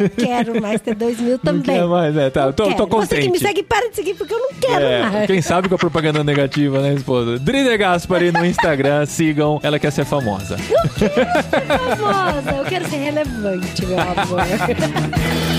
não quero mais ter dois mil Não também. quer mais, né? Tá, Não tô, tô quero. contente. Você que me segue, para de seguir, porque eu não quero É, mais. quem sabe com a propaganda negativa, né, esposa? Drida Gaspari no Instagram, sigam. Ela quer ser famosa. famosa. Eu quero ser relevante, meu amor.